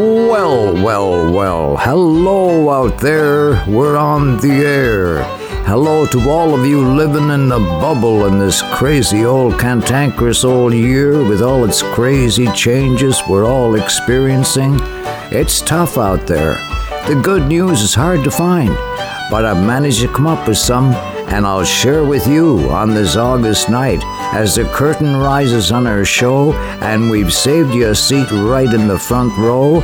Well, well, well. Hello out there. We're on the air. Hello to all of you living in the bubble in this crazy old cantankerous old year with all its crazy changes we're all experiencing. It's tough out there. The good news is hard to find, but I've managed to come up with some, and I'll share with you on this August night as the curtain rises on our show and we've saved you a seat right in the front row.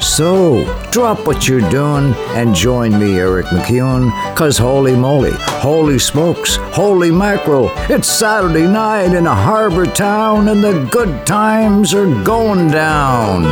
So, drop what you're doing and join me, Eric McEwen, cause holy moly, holy smokes, holy mackerel, it's Saturday night in a harbor town and the good times are going down.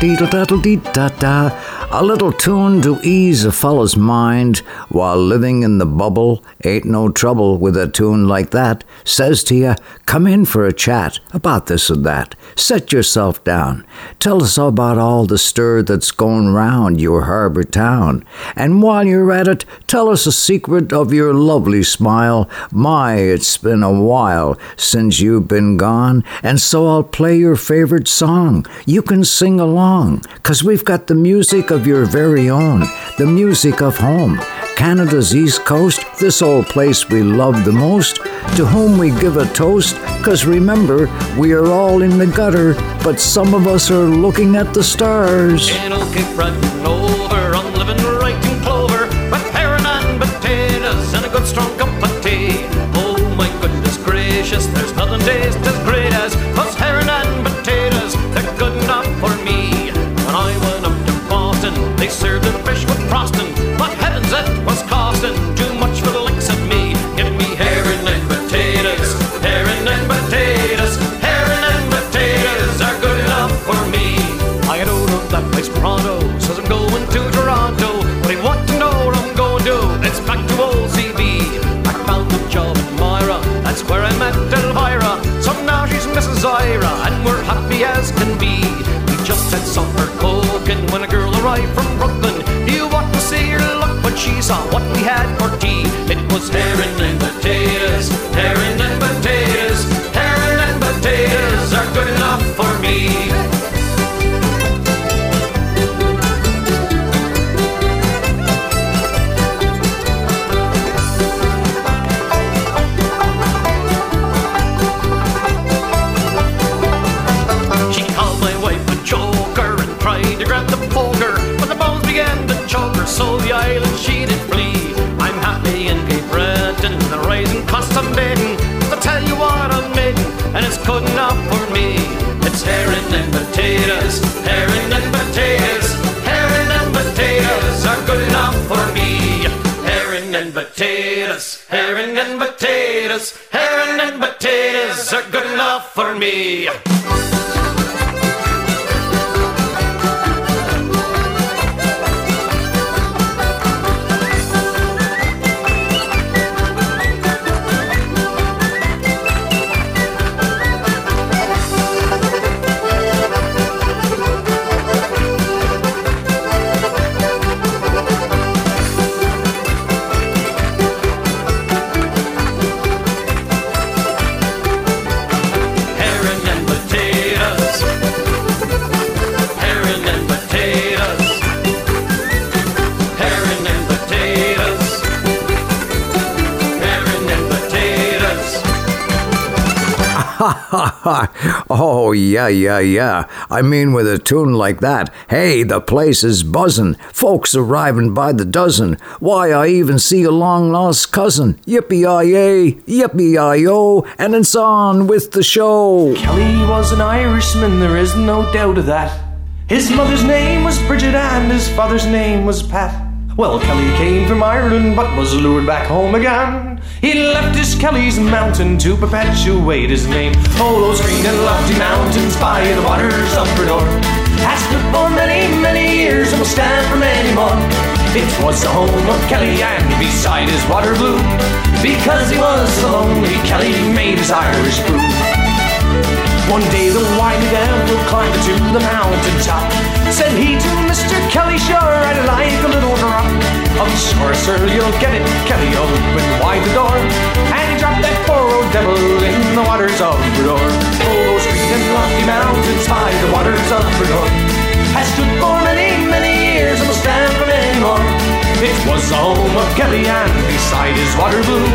Daddle daddle dee da da. A little tune to ease a fellow's mind while living in the bubble ain't no trouble with a tune like that. Says to you, come in for a chat about this and that. Set yourself down. Tell us about all the stir that's going round your harbor town. And while you're at it, tell us a secret of your lovely smile. My, it's been a while since you've been gone, and so I'll play your favorite song. You can sing along, 'cause we've got the music of your very own, the music of home. Canada's East Coast, this old place we love the most, to whom we give a toast, 'cause remember, we are all in the gutter, but some of us are looking at the stars. I'll keep running over on living right in clover with herring and potatoes and a good strong cup of tea. Oh my goodness gracious, there's nothing tastes Had supper cooking when a girl arrived from Brooklyn. You want to see her look when she saw what we had for tea. It was herring and herring and potatoes, herring and potatoes, herring and potatoes are good enough for me. Herring and potatoes, herring and potatoes, herring and potatoes are good enough for me. Yeah, yeah, yeah. I mean, with a tune like that, hey, the place is buzzin'. Folks arriving by the dozen. Why, I even see a long lost cousin. Yippee-yi-yay, yippee-yi-yo, and it's on with the show. Kelly was an Irishman, there is no doubt of that. His mother's name was Bridget and his father's name was Pat. Well, Kelly came from Ireland but was lured back home again. He left his Kelly's mountain to perpetuate his name. Oh, those green and lofty mountains by the waters of Bras d'Or has stood for many, many years and will stand for many more. It was the home of Kelly and beside his water blue. Because he was so lonely, Kelly made his Irish brew. One day the wily devil climbed to the mountain top. Said he to Mr. Kelly, sure, I'd like a little drop. Oh, sure, sir, you'll get it. Kelly opened wide the door. And he dropped that poor old devil in the waters of Bras d'Or. Oh, green and lofty mountains by the waters of Bras d'Or. Has stood for many, many years and will stand for many more. It was the home of Kelly and beside his water blue.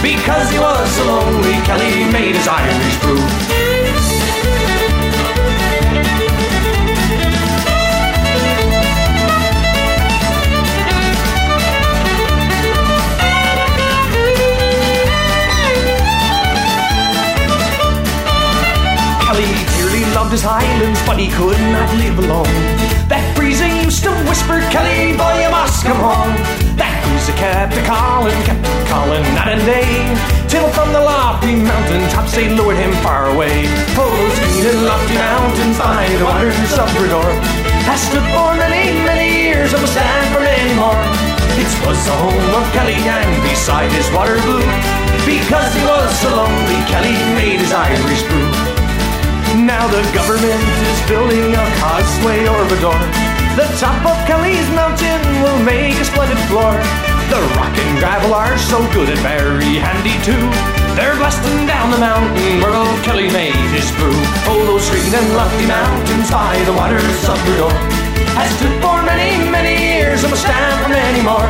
Because he was so lonely, Kelly made his Irish brew. His highlands, but he could not live alone. That breezy used to whisper, Kelly, boy, you must come home. That breezy kept a calling, kept a calling night and day, till from the lofty mountain tops they lured him far away. Oh, those green and lofty mountains by the waters of Bras d'Or has stood for many, many years and will stand for many more. It was the home of Kelly and beside his water blue. Because he was so lonely, Kelly made his Irish brew. Now the government is building a causeway over Bras d'Or. The top of Kelly's mountain will make a splendid floor. The rock and gravel are so good and very handy too. They're blasting down the mountain where old Kelly made his brew. Oh, those green and lofty mountains by the waters of Bras d'Or has stood for many, many years and will stand for many more.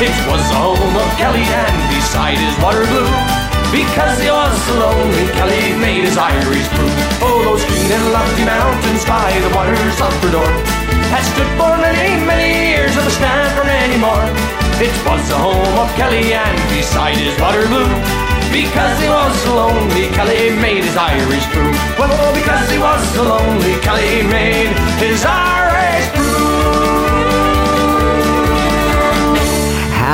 It was the home of Kelly and beside his water blue. Because he was so lonely, Kelly made his Irish brew. Oh, those green and lofty mountains by the waters of Bras d'Or has stood for many, many years stand for many more. It was the home of Kelly and beside his water blue. Because he was so lonely, Kelly made his Irish brew. Well, because he was so lonely, Kelly made his Irish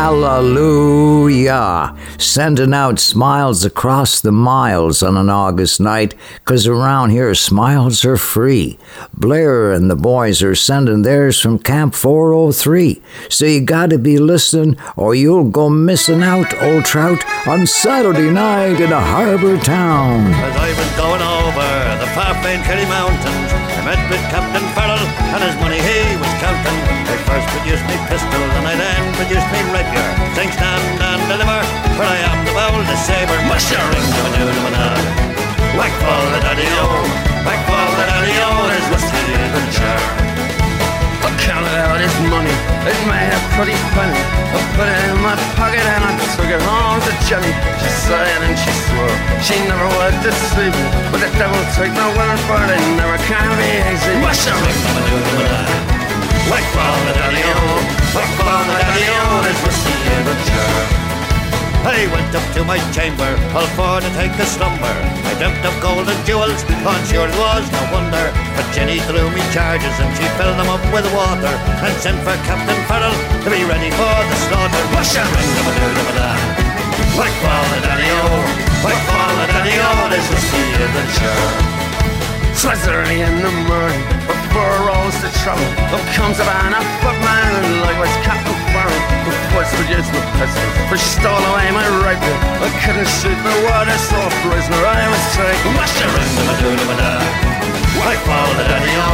Hallelujah! Sending out smiles across the miles on an August night, 'cause around here smiles are free. Blair and the boys are sending theirs from Camp 403. So you gotta be listening or you'll go missing out, old trout, on Saturday night in a harbor town. As I was going over the far famed Mountains, I met with Captain Farrell saber. Mushering to a new Whack fall the daddy-o, whack fall the daddy-o, there's whiskey in the jar. I counted out his money, it made a pretty penny. I put it in my pocket and I took it home to Jenny. She sighed and she swore she never would deceive me. But the devil take no women for they never can be easy. Mushering to oh. oh. a new Whack fall the daddy-o, whack fall the daddy-o, there's whiskey in the jar. I went up to my chamber, all for to take a slumber. I dreamt of gold and jewels, on sure it was no wonder. But Jenny threw me charges and she filled them up with water and sent for Captain Farrell to be ready for the slaughter. Wash a ring of a doo of a da. Whack fall the daddy-o, whack fall the daddy-o, there's whiskey in the jar. Twas early in the morning, before rose the trouble. Up comes a man, a footman, and likewise Captain First produced my pistol, for she stole away my rifle. I couldn't shoot the so a prisoner I was taken. Wash a ring of a doo of a da. Whack fall the daddy-o,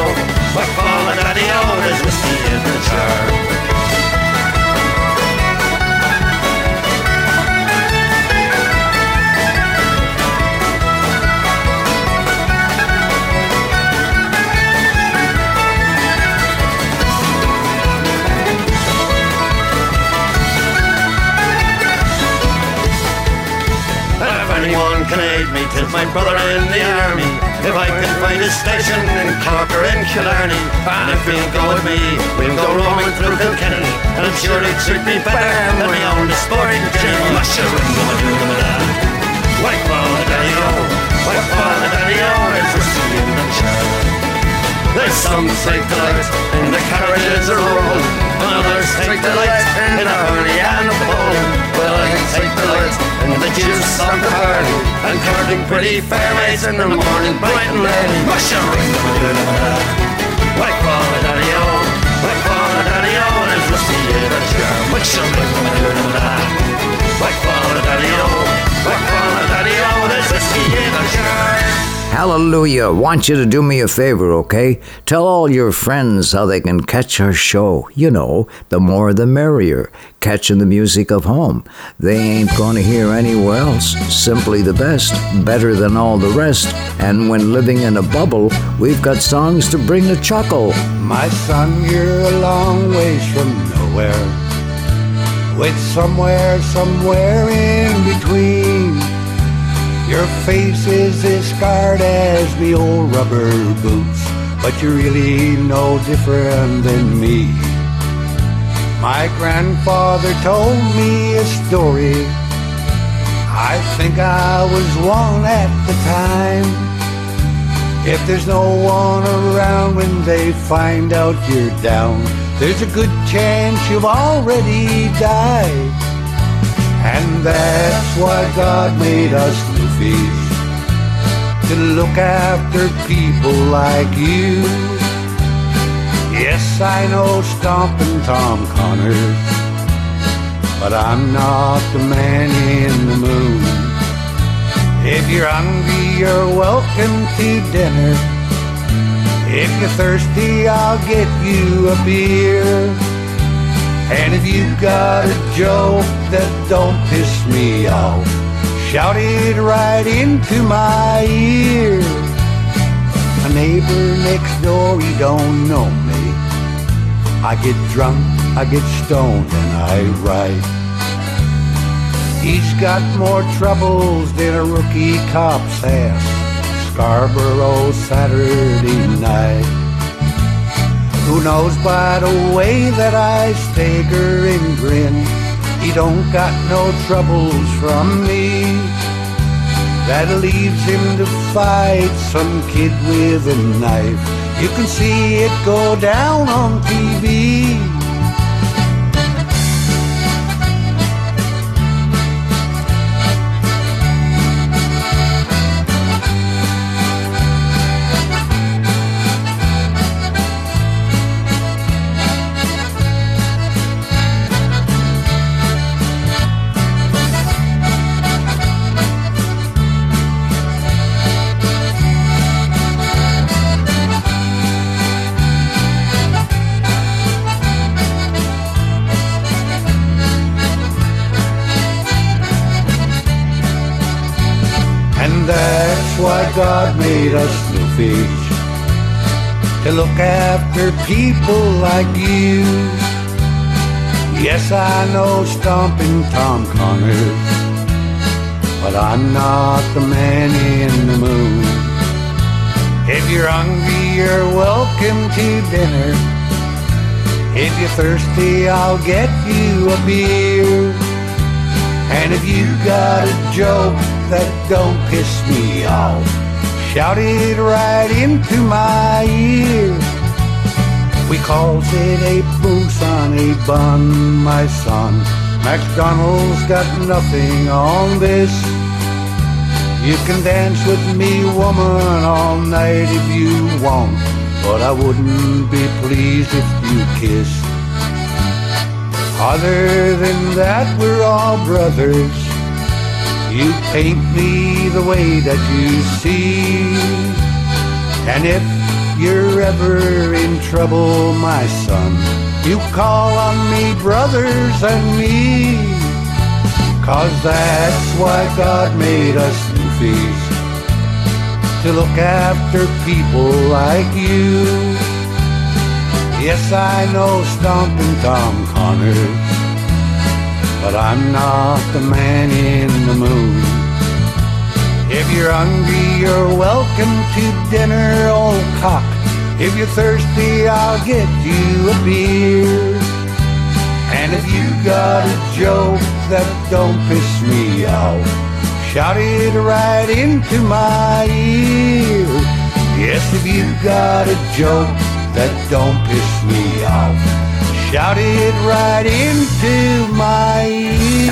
fall the daddy-o, there's whiskey in the jar. Can aid me, tis my brother in the army. If I can find a station in Cork or in Killarney, and if you'll go with me, we'll go roaming through Kilkenny. And I'm sure it'd suit me better than my own sporting Jenny. Mushroom, White ball the daddy-o, white ball the daddy-o, there's whiskey in the jar. There's some take delight in the carriages are rolling, and others take delight in the hurry and the bowling. Well, I can take delight in the juice of the party and courting pretty fair maids in the morning, bright and early. Mush a ring, like all the daddy o, like all the daddy o, there's Rusty in a jar. Mush a ring, like all the daddy o, like all the daddy o, there's Rusty in a jar. Hallelujah. Want you to do me a favor, okay? Tell all your friends how they can catch our show. You know, the more the merrier. Catching the music of home. They ain't gonna hear anywhere else. Simply the best, better than all the rest. And when living in a bubble, we've got songs to bring a chuckle. My son, you're a long ways from nowhere. With somewhere, somewhere in between. Your face is as scarred as the old rubber boots, but you're really no different than me. My grandfather told me a story. I think I was one at the time. If there's no one around when they find out you're down, there's a good chance you've already died. And that's why God made us newfies to look after people like you. Yes, I know Stompin' Tom Connors, but I'm not the man in the moon. If you're hungry, you're welcome to dinner. If you're thirsty, I'll get you a beer. And if you got a joke that don't piss me off, shout it right into my ear. A neighbor next door, he don't know me. I get drunk, I get stoned, and I write. He's got more troubles than a rookie cop's ass. Scarborough Saturday night. Who knows by the way that I stagger and grin, he don't got no troubles from me. That leaves him to fight some kid with a knife. You can see it go down on TV. Made us to look after people like you. Yes, I know stomping Tom Connors, but I'm not the man in the moon. If you're hungry, you're welcome to dinner. If you're thirsty, I'll get you a beer. And if you got a joke that don't piss me off, shout it right into my ear. We calls it a a bun, my son. McDonald's got nothing on this. You can dance with me, woman, all night if you want, but I wouldn't be pleased if you kissed. Other than that, we're all brothers. You paint me the way that you see. And if you're ever in trouble, my son, you call on me, brothers and me. Cause that's why God made us newfies. To look after people like you. Yes, I know Stompin' Tom Connors but I'm not the man in the moon. If you're hungry, you're welcome to dinner, old cock. If you're thirsty, I'll get you a beer. And if you got a joke that don't piss me off, shout it right into my ear. Yes, if you got a joke that don't piss me off, Shout it right into my ear.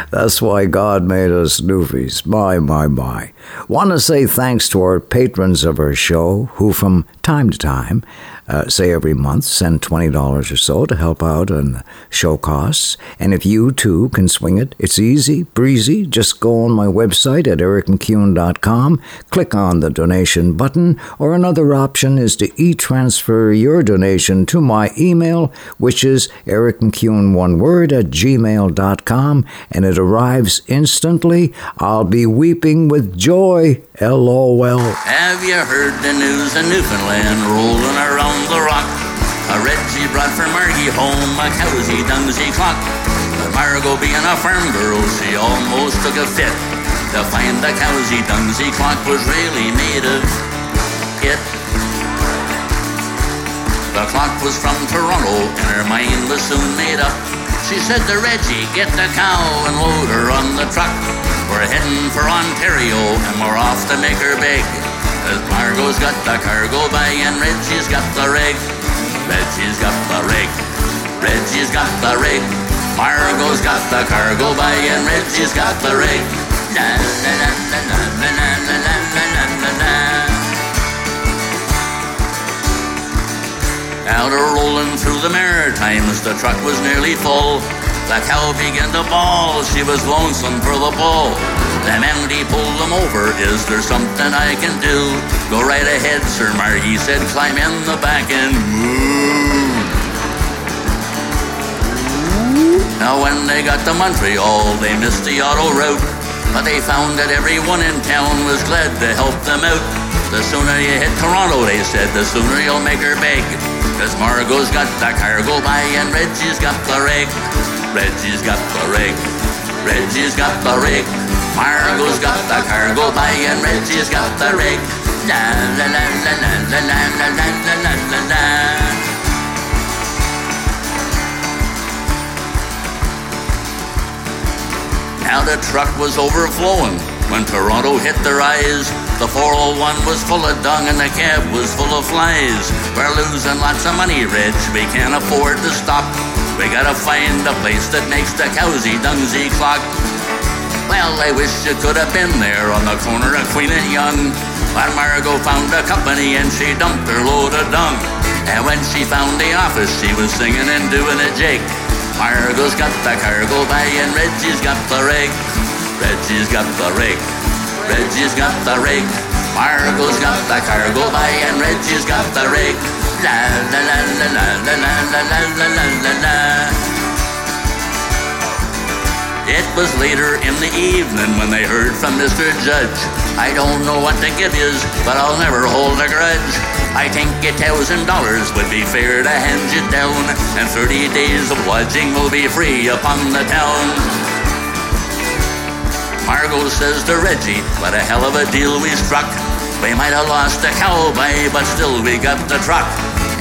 That's why God made us newfies. My, my, my. Want to say thanks to our patrons of our show who, from time to time, uh, say every month, send $20 or so to help out on show costs. And if you too can swing it, it's easy, breezy. Just go on my website at ericmccune.com, click on the donation button, or another option is to e transfer your donation to my email, which is ericmccune, one word, at gmail.com, and it arrives instantly. I'll be weeping with joy. LOL. Have you heard the news of Newfoundland rolling around the rock? A Reggie brought for Margie home a cowsy dungsy clock. But Margot being a farm girl, she almost took a fit to find the cowsy dungsy clock was really made of it. The clock was from Toronto and her mind was soon made up. She said to Reggie, get the cow and load her on the truck. We're heading for Ontario and we're off to make her big. Cause Margot's got the cargo by and Reggie's got the rig. Reggie's got the rig. Reggie's got the rig. Margot's got the cargo by and Reggie's got the rig. Na, na, na, na, na, na, na, na, na. Out a rolling through the Maritimes, the truck was nearly full. The cow began to bawl, she was lonesome for the bull. The Mountie pulled them over, is there something I can do? Go right ahead, Sir Margie said, climb in the back and move. Now when they got to Montreal, they missed the auto route. But they found that everyone in town was glad to help them out. The sooner you hit Toronto, they said, the sooner you'll make her big. Cause Margot's got the cargo by and Reggie's got the rig. Reggie's got the rig. Reggie's got the rig. Margot's got the cargo by and Reggie's got the rig. La la la la la la la la la la la la la. Now the truck was overflowing when Toronto hit their eyes. The 401 was full of dung and the cab was full of flies. We're losing lots of money, Reg. We can't afford to stop. We gotta find a place that makes the cowsy dungsy clock. Well, I wish you could have been there on the corner of Queen and Yonge. When Margot found a company and she dumped her load of dung. And when she found the office, she was singing and doing a jig. Margot's got the cargo by and Reggie's got the rig. Reggie's got the rig. Reggie's got the rig. Margot's got the cargo by and Reggie's got the rig. La la la la la la la la la la la la. It was later in the evening when they heard from Mr. Judge. I don't know what the give is, but I'll never hold a grudge. I think a thousand dollars would be fair to hand you down, and thirty days of lodging will be free upon the town. Margot says to Reggie, what a hell of a deal we struck. We might have lost the cowboy, but still we got the truck.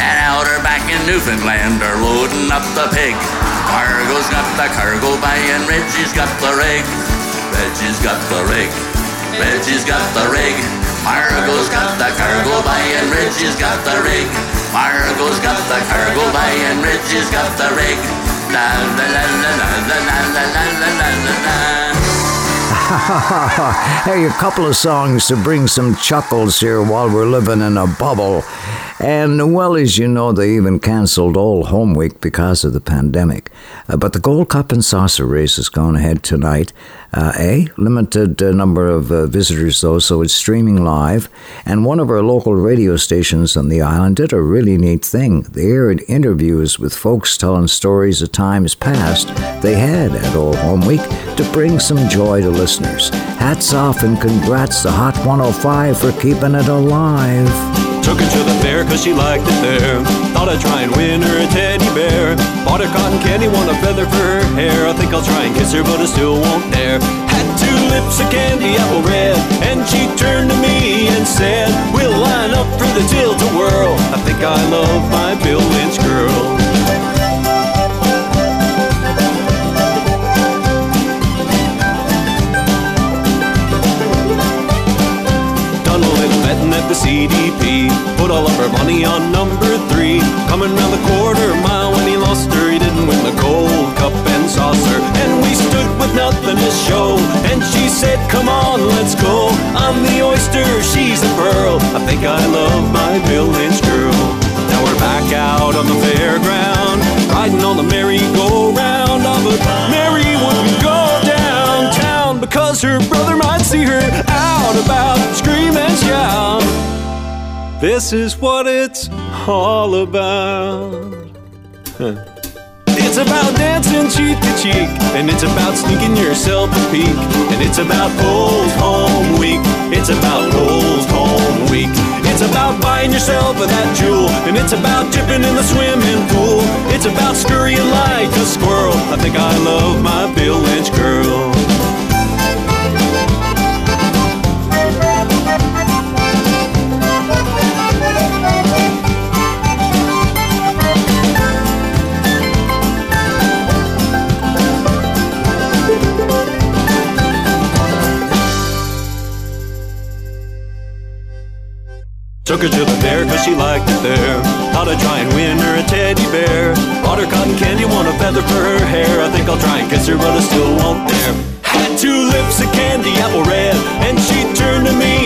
And out her back in Newfoundland are loading up the pig. Margot's got the cargo by and Reggie's got the rig. Reggie's got the rig. Reggie's got the rig. Margo's got the cargo by and Reggie's got the rig. Margo's got the cargo by and Reggie's got the rig. La la la la la la la la la la la. hey, a couple of songs to bring some chuckles here while we're living in a bubble. And, well, as you know, they even canceled all home week because of the pandemic. Uh, but the Gold Cup and Saucer race is going ahead tonight. Uh, a limited uh, number of uh, visitors, though, so it's streaming live. And one of our local radio stations on the island did a really neat thing. They aired interviews with folks telling stories of times past they had at All Home Week to bring some joy to listeners. Hats off and congrats to Hot 105 for keeping it alive. Took her to the fair cause she liked it there. Thought I'd try and win her a teddy bear. Bought her cotton candy, want a feather for her hair. I think I'll try and kiss her, but I still won't dare. Had two lips of candy apple red, and she turned to me and said, We'll line up for the tilt a whirl. I think I love my Bill for Bonnie on number three. Coming round the quarter mile when he lost her, he didn't win the gold cup and saucer. And we stood with nothing to show. And she said, Come on, let's go. I'm the oyster, she's a pearl. I think I love my village girl. Now we're back out on the fairground, riding on the merry-go-round of a merry wouldn't go downtown because her brother might see her out about, scream and shout. This is what it's all about. It's about dancing cheek to cheek, and it's about sneaking yourself a peek, and it's about old home week. It's about old home week. It's about buying yourself that jewel, and it's about dipping in the swimming pool. It's about scurrying like a squirrel. I think I love my Bill Lynch girl. Took her to the fair cause she liked it there. Thought I'd try and win her a teddy bear. Bought her cotton candy, want a feather for her hair. I think I'll try and kiss her, but I still won't dare. Had two lips of candy, apple red. And she turned to me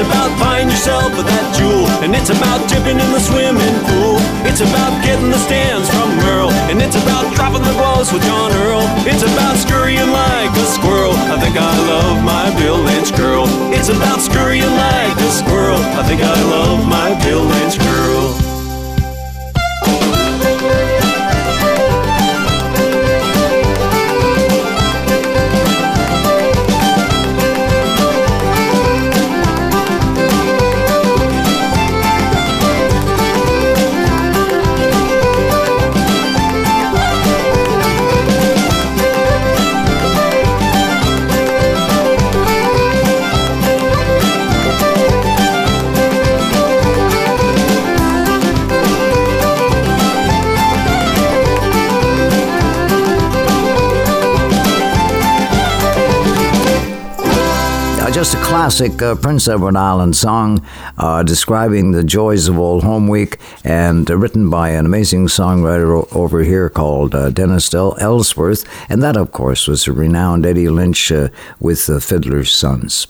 It's about buying yourself with that jewel. And it's about dipping in the swimming pool. It's about getting the stands from Merle. And it's about dropping the balls with John Earl. It's about scurrying like a squirrel. I think I love my Bill Lynch girl. It's about scurrying like a squirrel. I think I love my Bill Lynch girl. Just a classic uh, Prince Edward Island song uh, describing the joys of Old Home Week and uh, written by an amazing songwriter o- over here called uh, Dennis Del- Ellsworth. And that, of course, was the renowned Eddie Lynch uh, with the Fiddler's Sons.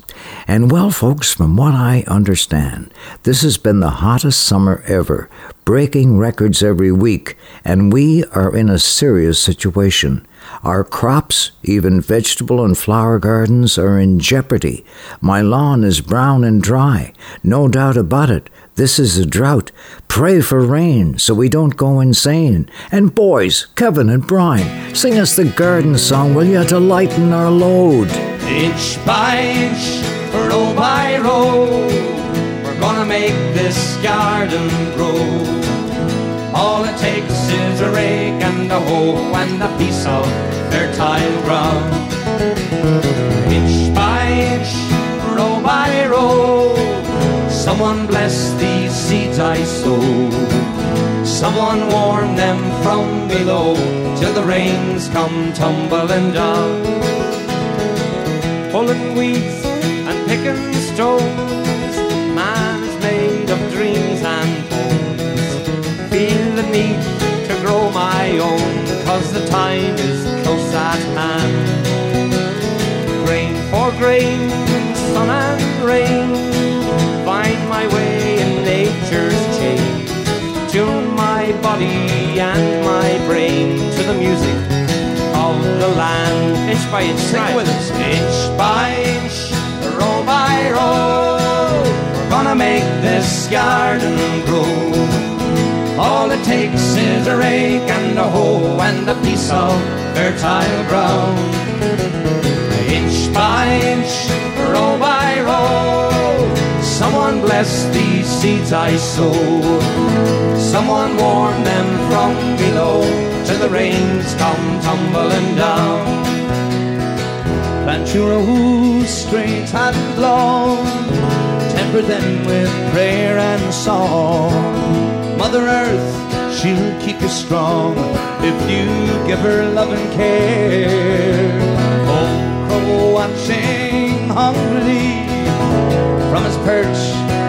And well, folks, from what I understand, this has been the hottest summer ever, breaking records every week, and we are in a serious situation. Our crops, even vegetable and flower gardens, are in jeopardy. My lawn is brown and dry. No doubt about it. This is a drought. Pray for rain so we don't go insane. And boys, Kevin and Brian, sing us the garden song, will you, to lighten our load? Inch by inch, row by row, we're gonna make this garden grow. All it takes is a rake and a hoe and a piece of fertile ground. Inch by inch, row by row, someone bless these seeds I sow. Someone warn them from below till the rains come tumbling down pulling weeds and picking stones. Time is close at hand. Grain for grain, sun and rain, find my way in nature's chain. Tune my body and my brain to the music of the land. Inch by inch, sing it with us. Inch by inch, row by row, we're gonna make this garden grow. All it takes is a rake and a hoe and a piece of fertile ground. Inch by inch, row by row, someone bless these seeds I sow. Someone warn them from below till the rains come tumbling down. Your rows straight and long, temper them with prayer and song. Mother Earth, she'll keep you strong if you give her love and care. Old crow watching hungrily from his perch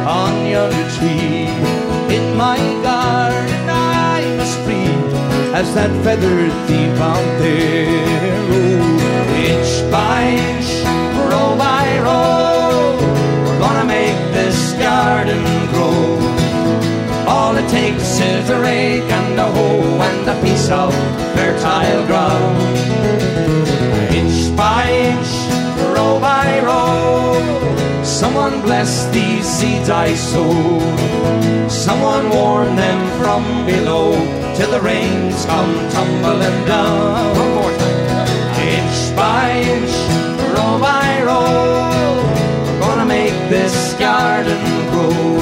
on yonder tree. In my garden I must breathe as that feathered thief out there. Oh, inch by inch, row by row, we're gonna make this garden grow. Takes is a rake and a hoe and a piece of fertile ground. Inch by inch, row by row, someone bless these seeds I sow. Someone warn them from below till the rains come tumbling down. One more time. Inch by inch, row by row, we're gonna make this garden grow.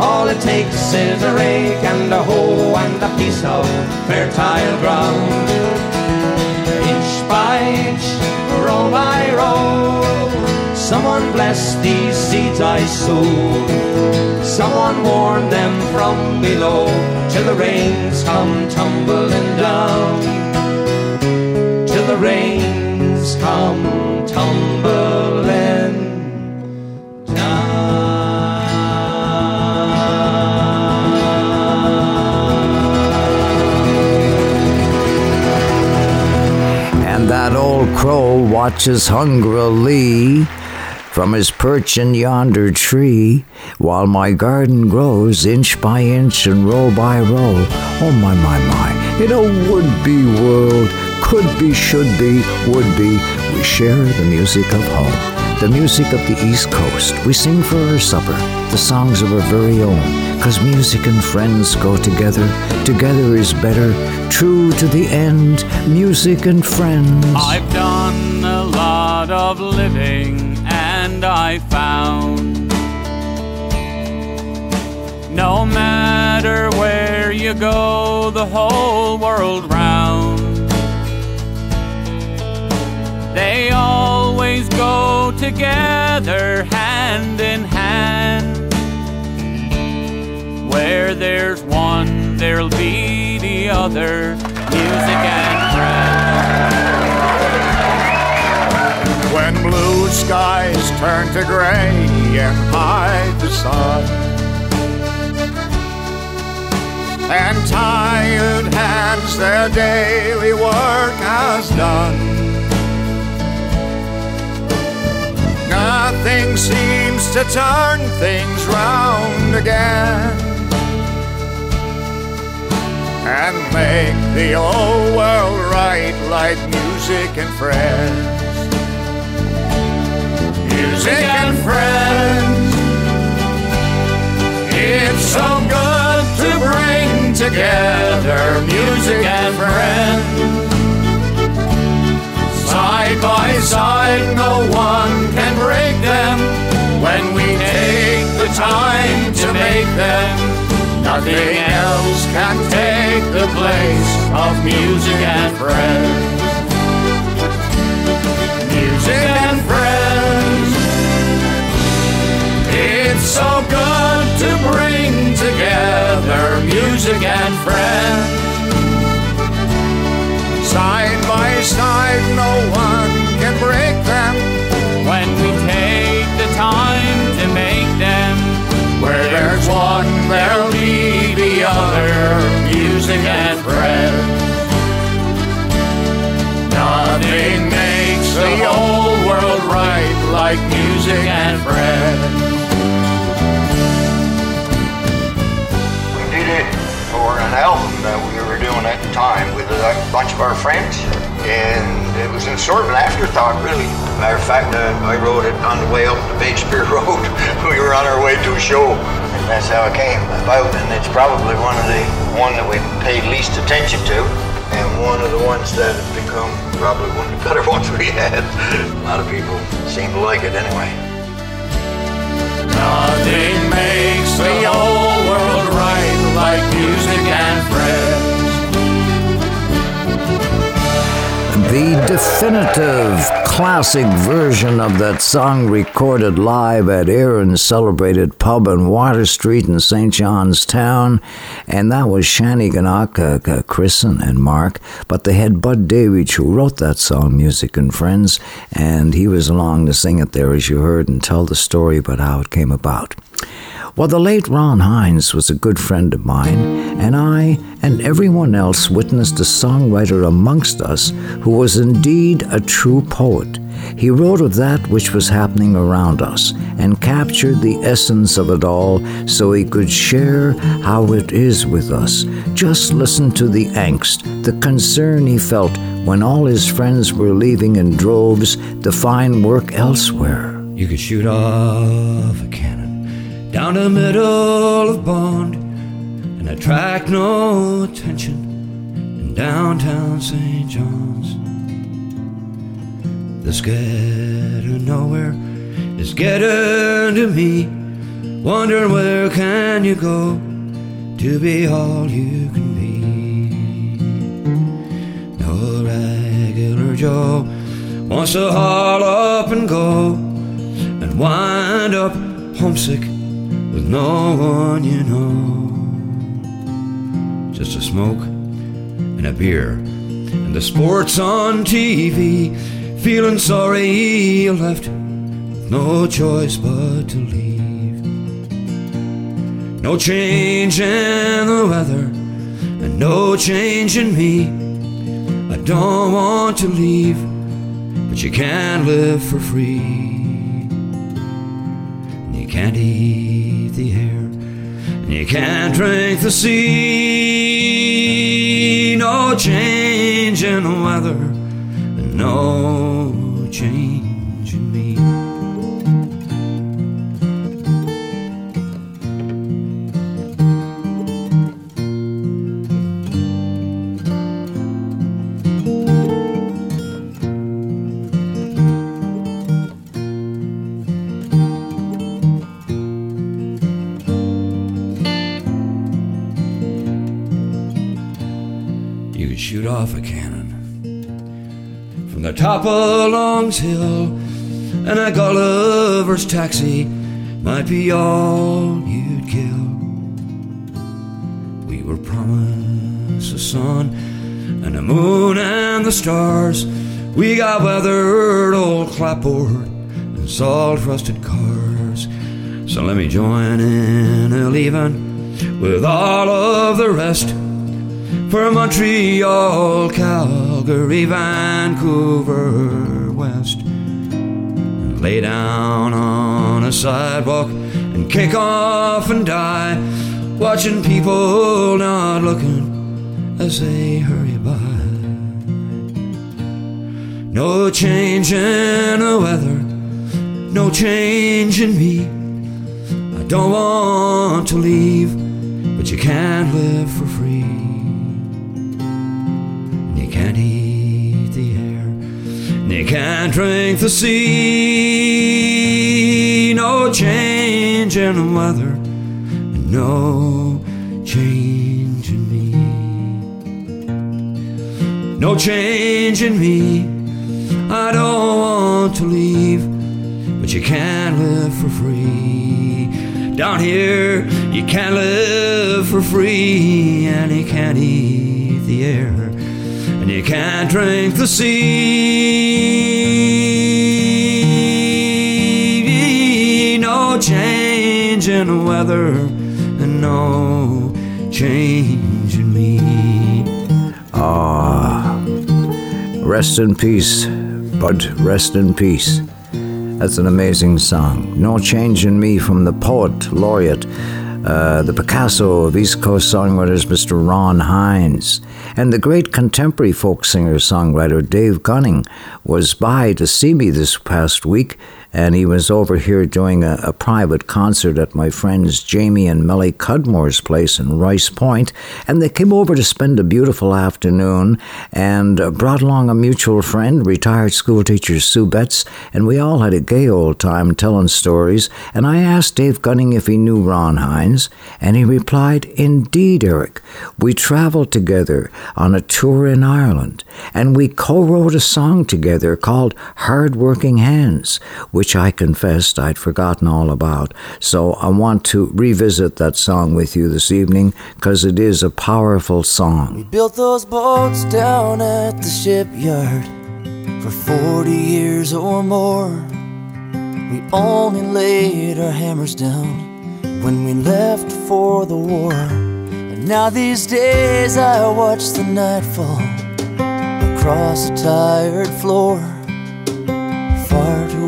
All it takes is a rake and a hoe and a piece of fertile ground. Inch by inch, row by row, someone bless these seeds I sow. Someone warn them from below till the rains come tumbling down. Till the rains come tumbling watches hungrily from his perch in yonder tree, while my garden grows inch by inch and row by row. Oh my, my, my, in a would-be world, could be, should be, would be, we share the music of home, the music of the East Coast. We sing for our supper, the songs of our very own, cause music and friends go together, together is better, true to the end, music and friends. I've done a lot of living and I found no matter where you go, the whole world round, they always go together hand in hand. Where there's one, there'll be the other, music and friends. When blue skies turn to gray and hide the sun, and tired hands their daily work has done. Nothing seems to turn things round again and make the old world right like music and friends. Music and friends. It's so good to bring together music and friends. Side by side, no one can break them when we take the time to make them. Nothing else can take the place of music and friends. Music and friends. It's so good to bring together music and friends. Side by side, no one can break them. When we take the time to make them, Where there's one, there'll be the other. Music and friends. Nothing makes the whole world right like music and friends. We did it for an album that we were doing at the time with a bunch of our friends, and it was in sort of an afterthought, really. Matter of fact, uh, I wrote it on the way up the Shakespeare Road. we were on our way to a show, and that's how it came about. And it's probably one of the one that we paid least attention to, and one of the ones that have become probably one of the better ones we had. A lot of people seem to like it anyway. Nothing makes the whole world right like music and friends. The definitive classic version of that song recorded live at Erin's celebrated pub on Water Street in St. John's Town, and that was Shani Ganak, uh, uh, and, Mark, but they had Bud Davidge who wrote that song, Music and Friends, and he was along to sing it there, as you heard, and tell the story about how it came about. Well, the late Ron Hynes was a good friend of mine, and I and everyone else witnessed a songwriter amongst us who was indeed a true poet. He wrote of that which was happening around us and captured the essence of it all so he could share how it is with us. Just listen to the angst, the concern he felt when all his friends were leaving in droves to find work elsewhere. You could shoot off a cannon down the middle of Bond and attract no attention in downtown St. John's. The scared of nowhere is getting to me, wondering where can you go to be all you can be. No regular Joe wants to haul up and go and wind up homesick with no one you know. Just a smoke and a beer and the sports on TV. Feeling sorry you left no choice but to leave. No change in the weather and no change in me. I don't want to leave, but you can't live for free. And you can't eat the air, and you can't drink the sea. No change in the weather, no change in me. Top of Long's Hill, and a Gulliver's taxi might be all you'd kill. We were promised the sun and the moon and the stars. We got weathered old clapboard and salt rusted cars. So let me join in a leaving with all of the rest for Montreal, Calgary, Vancouver, West. And lay down on a sidewalk and kick off and die, watching people not looking as they hurry by. No change in the weather, no change in me. I don't want to leave, but you can't live for you can't drink the sea. No change in the weather, and no change in me. No change in me. I don't want to leave, but you can't live for free. Down here, you can't live for free, and you can't eat the air, and you can't drink the sea. No change in the weather, and no change in me. Ah, rest in peace, Bud, rest in peace. That's an amazing song. No Change in Me from the poet, laureate, uh, the Picasso of East Coast songwriters, Mr. Ron Hynes. And the great contemporary folk singer songwriter Dave Gunning was by to see me this past week, and he was over here doing a, a private concert at my friends Jamie and Melly Cudmore's place in Rice Point, and they came over to spend a beautiful afternoon and uh, brought along a mutual friend, retired schoolteacher Sue Betts, and we all had a gay old time telling stories. And I asked Dave Gunning if he knew Ron Hynes, and he replied, Indeed, Eric. We traveled together on a tour in Ireland, and we co wrote a song together called Hard Working Hands, which I confessed I'd forgotten all about. So I want to revisit that song with you this evening because it is a powerful song. We built those boats down at the shipyard for 40 years or more. We only laid our hammers down when we left for the war. And now these days I watch the night fall across a tired floor.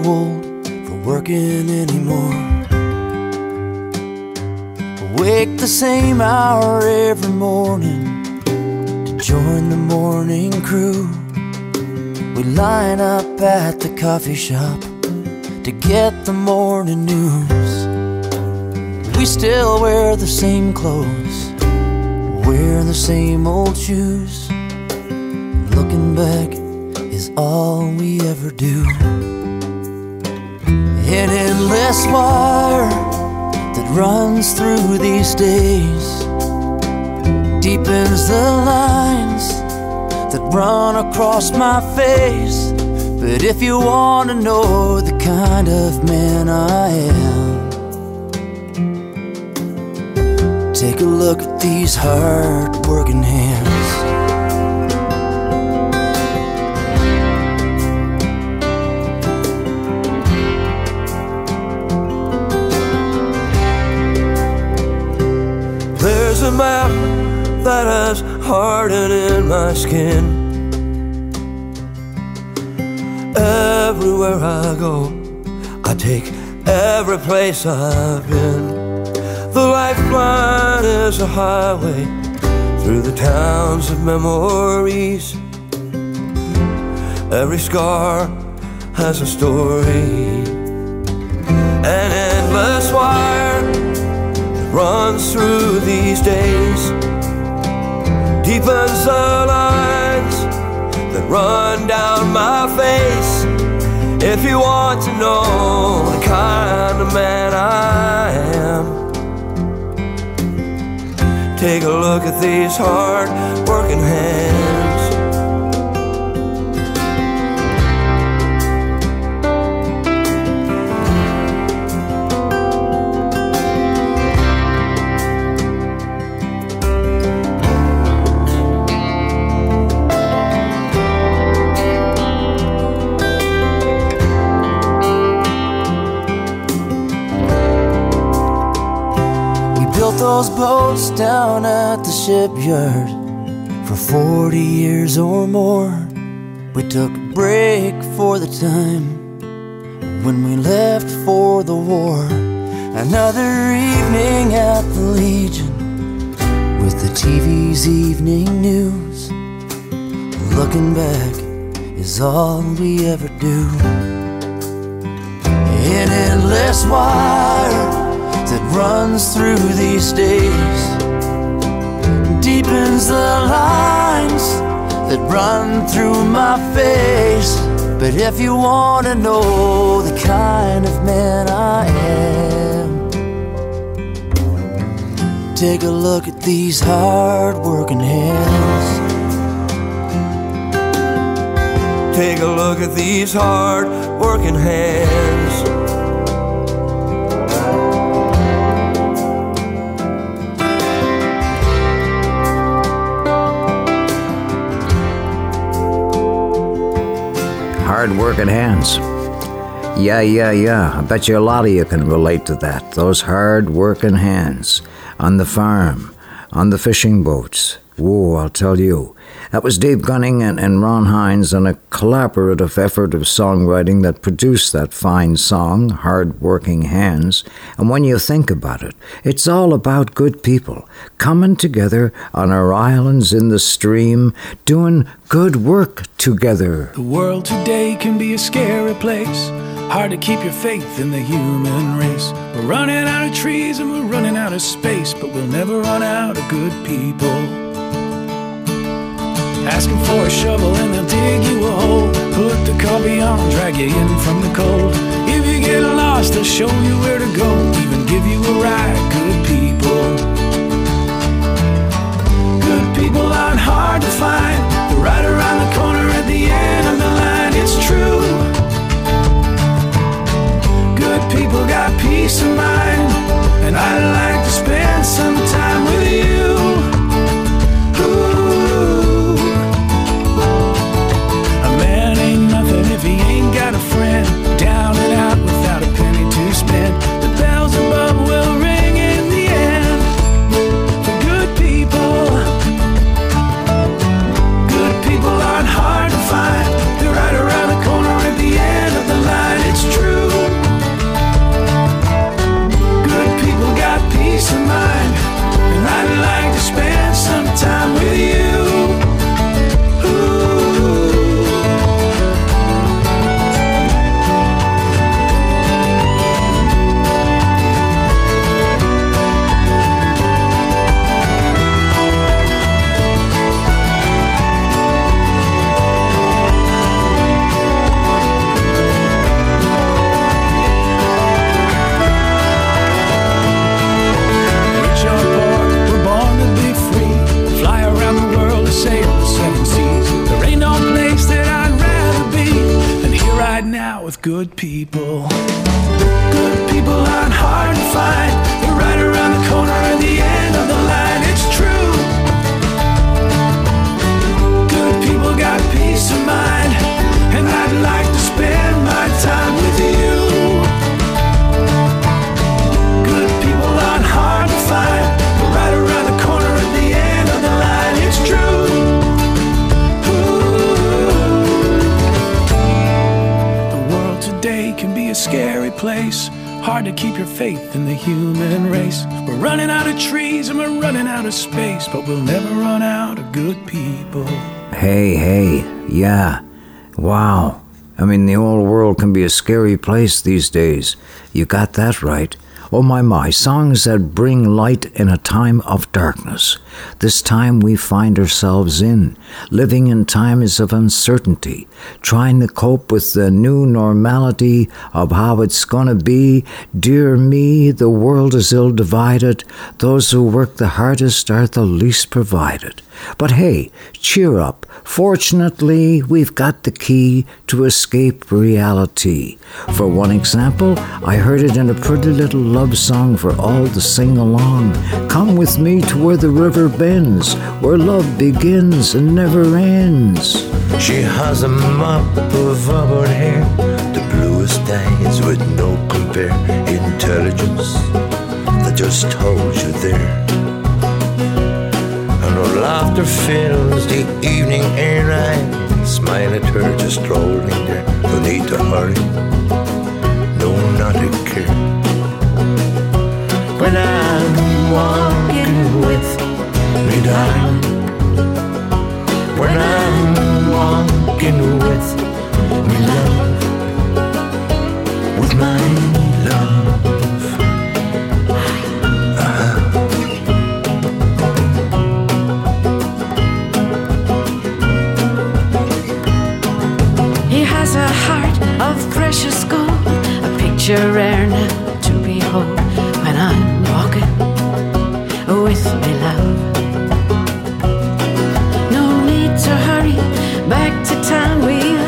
Old for working anymore. Wake the same hour every morning to join the morning crew. We line up at the coffee shop to get the morning news. We still wear the same clothes, wear the same old shoes. Looking back is all we ever do. An endless wire that runs through these days deepens the lines that run across my face. But if you want to know the kind of man I am, take a look at these hard working hands. A map that has hardened in my skin. Everywhere I go, I take every place I've been. The lifeline is a highway through the towns of memories. Every scar has a story, an endless wire that runs through these days, deepens the lines that run down my face. If you want to know the kind of man I am. Take a look at these hard working hands. Those boats down at the shipyard for 40 years or more. We took a break for the time when we left for the war. Another evening at the Legion with the TV's evening news. Looking back is all we ever do. An endless that runs through these days deepens the lines that run through my face. But if you want to know the kind of man I am, take a look at these hard working hands. Take a look at these hard working hands. Hard working hands. Yeah, yeah, yeah. I bet you a lot of you can relate to that. Those hard working hands on the farm, on the fishing boats. Whoa, I'll tell you. That was Dave Gunning and, and Ron Hynes on a collaborative effort of songwriting that produced that fine song, Hard Working Hands. And when you think about it, it's all about good people coming together on our islands in the stream, doing good work together. The world today can be a scary place. Hard to keep your faith in the human race. We're running out of trees and we're running out of space, but we'll never run out of good people. Asking for a shovel and they'll dig you a hole. Put the coffee on, drag you in from the cold. If you get lost, they'll show you where to go. Even give you a ride, scary place these days. You got that right. Oh my my, songs that bring light in a time of darkness. This time we find ourselves in, living in times of uncertainty, trying to cope with the new normality of how it's gonna be. Dear me, the world is ill divided. Those who work the hardest are the least provided. But hey, cheer up. Fortunately, we've got the key to escape reality. For one example, I heard it in a pretty little love song for all to sing along. Come with me to where the river bends, where love begins and never ends. She has a mop of auburn hair, the bluest eyes with no compare, intelligence that just holds you there. Laughter fills the evening air. I smile at her just strolling there. No need to hurry, no, not a care. When I'm walking with me, darling. When I'm walking with me, love. With my precious gold, a picture rare now to behold. When I'm walking with me, love. No need to hurry back to town, we'll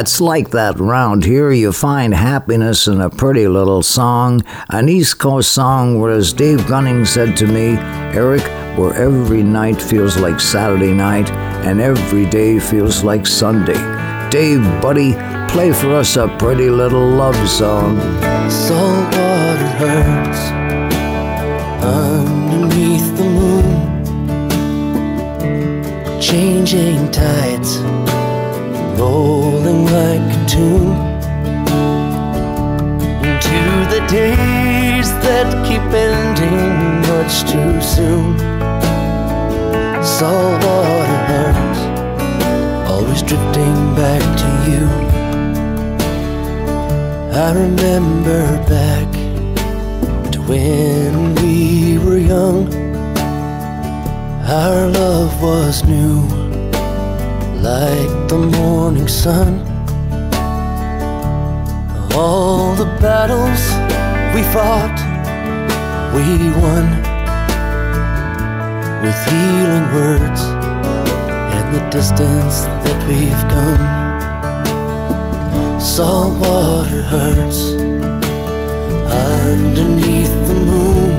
it's like that round here. You find happiness in a pretty little song, an East Coast song, where, as Dave Gunning said to me, Eric, where every night feels like Saturday night, and every day feels like Sunday. Dave, buddy, play for us a pretty little love song. Saltwater hurts underneath the moon. Changing tides, like a tune. Into the days that keep ending much too soon. Saltwater hurts, always drifting back to you. I remember back to when we were young. Our love was new, like the morning sun. All the battles we fought, we won. With healing words and the distance that we've come. Salt water hurts underneath the moon.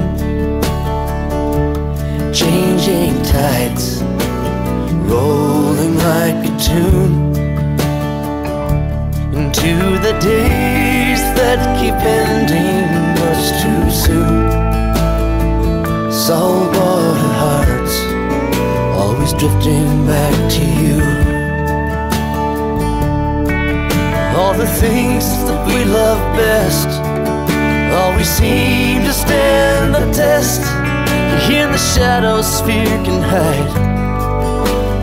Changing rolling like a tune. Into the days that keep ending much too soon. Saltwater hearts, always drifting back to you. All the things that we love best always seem to stand the test. In the shadows, fear can hide,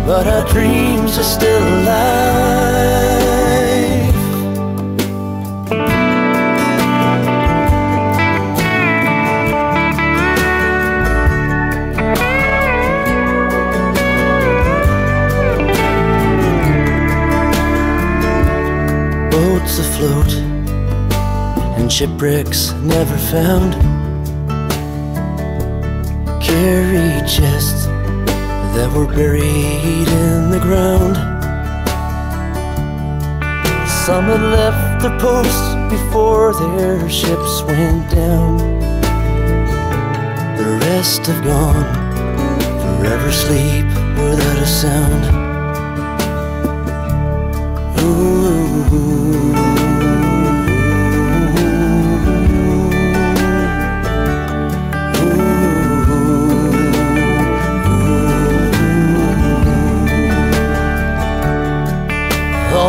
but our dreams are still alive. Boats afloat and shipwrecks never found. Carry chests that were buried in the ground. Some had left their posts before their ships went down. The rest have gone, forever sleep without a sound. All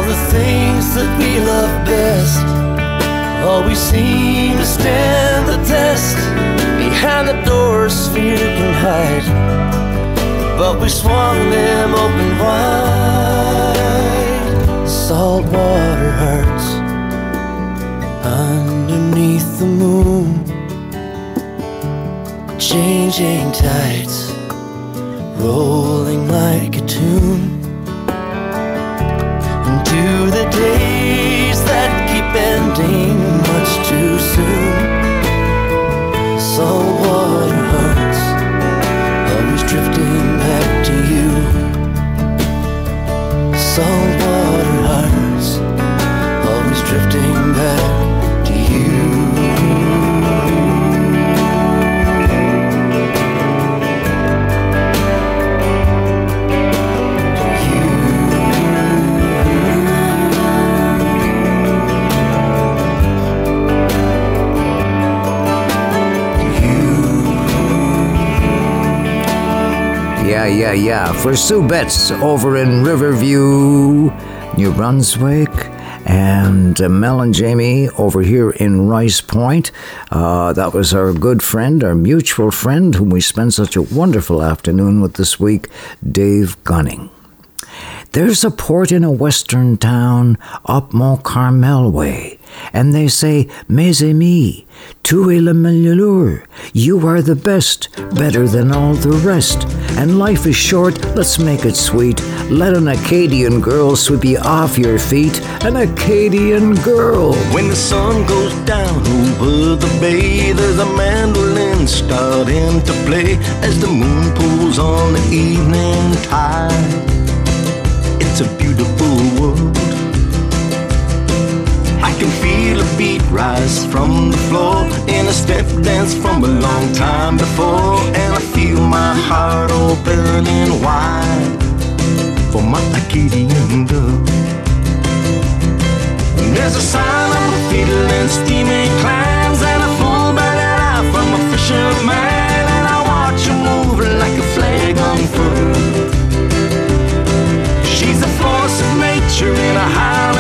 the things that we love best always seem to stand the test. Behind the doors, fear can hide, but we swung them open wide. Salt water hurts underneath the moon, changing tides, rolling like a tune Yeah, yeah. For Sue Betts over in Riverview, New Brunswick, and uh, Mel and Jamie over here in Rice Point. Uh, that was our good friend, our mutual friend, whom we spent such a wonderful afternoon with this week, Dave Gunning. There's a port in a western town up Mont Carmel way, and they say, Mes amis, tu es le meilleur. You are the best, better than all the rest. And life is short, let's make it sweet. Let an Acadian girl sweep you off your feet. An Acadian girl. When the sun goes down over the bay, there's a mandolin starting to play as the moon pulls on the evening tide. It's a beautiful world. I can feel a beat rise from the floor in a step dance from a long time before, and I feel my heart opening wide. For my Acadian dove. There's a sign of a fiddle and steaming clams and a full belly laugh from a fisherman, and I watch her move like a flag on unfurled. She's a force of nature in a howling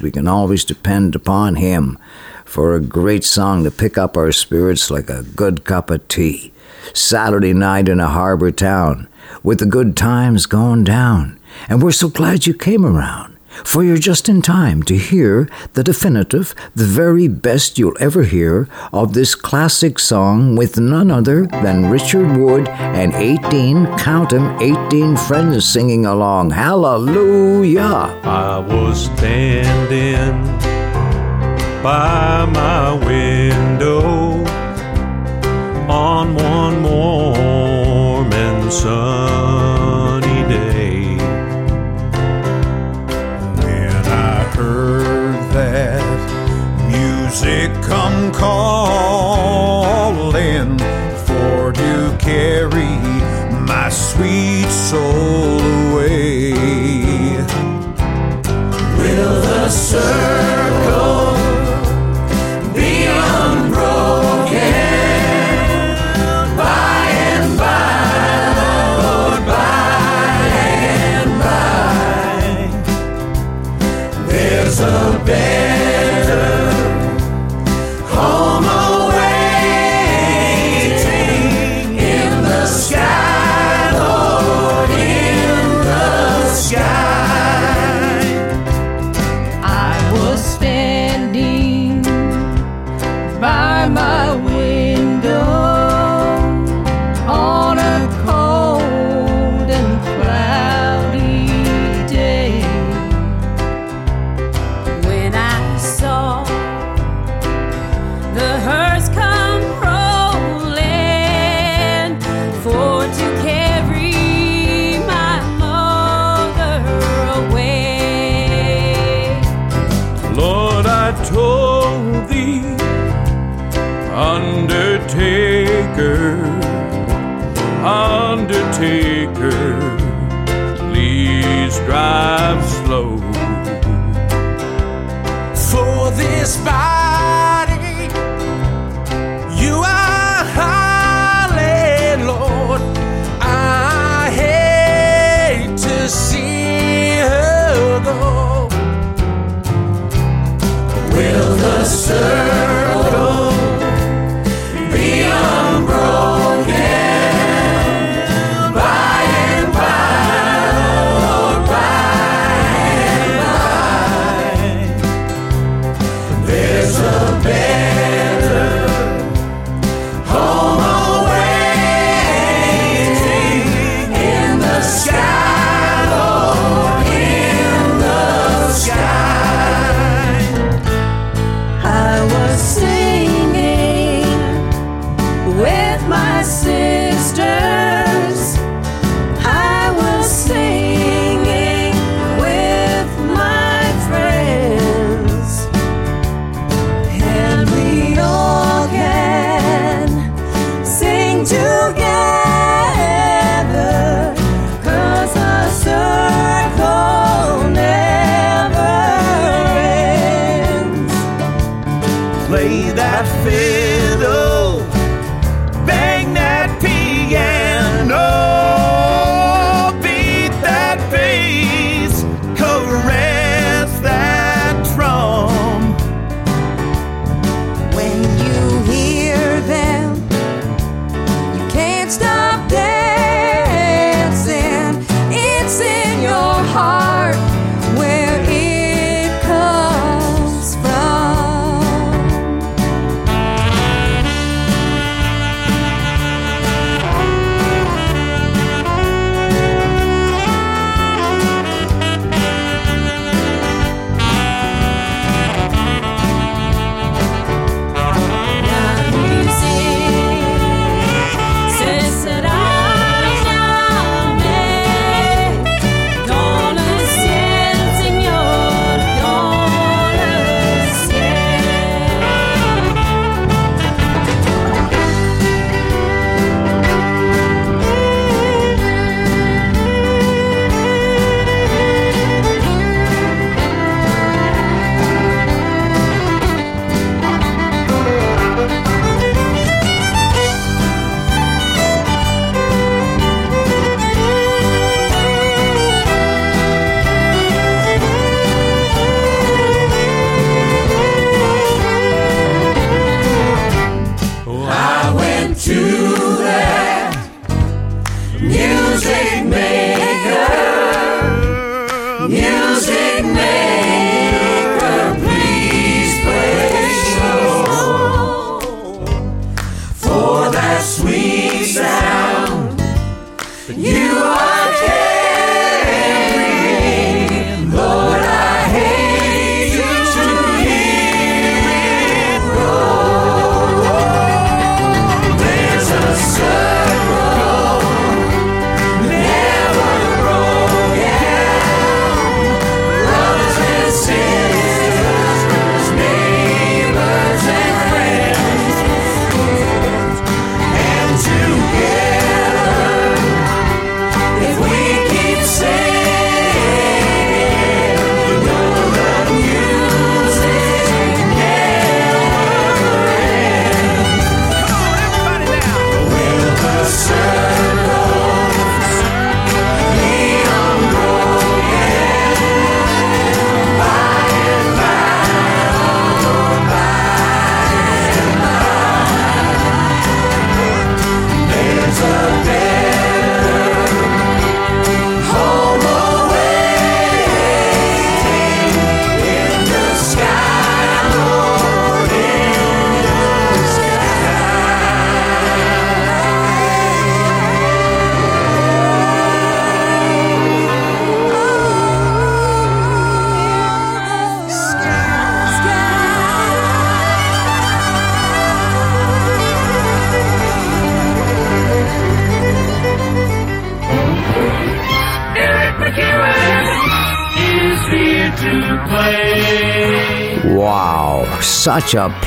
We can always depend upon him for a great song to pick up our spirits like a good cup of tea. Saturday night in a harbor town, with the good times going down. And we're so glad you came around. For you're just in time to hear the definitive, the very best you'll ever hear of this classic song with none other than Richard Wood and 18, count 'em, 18 friends singing along. Hallelujah! I was standing by my window on one warm and sunny music come calling for to carry my sweet soul away. Will the circle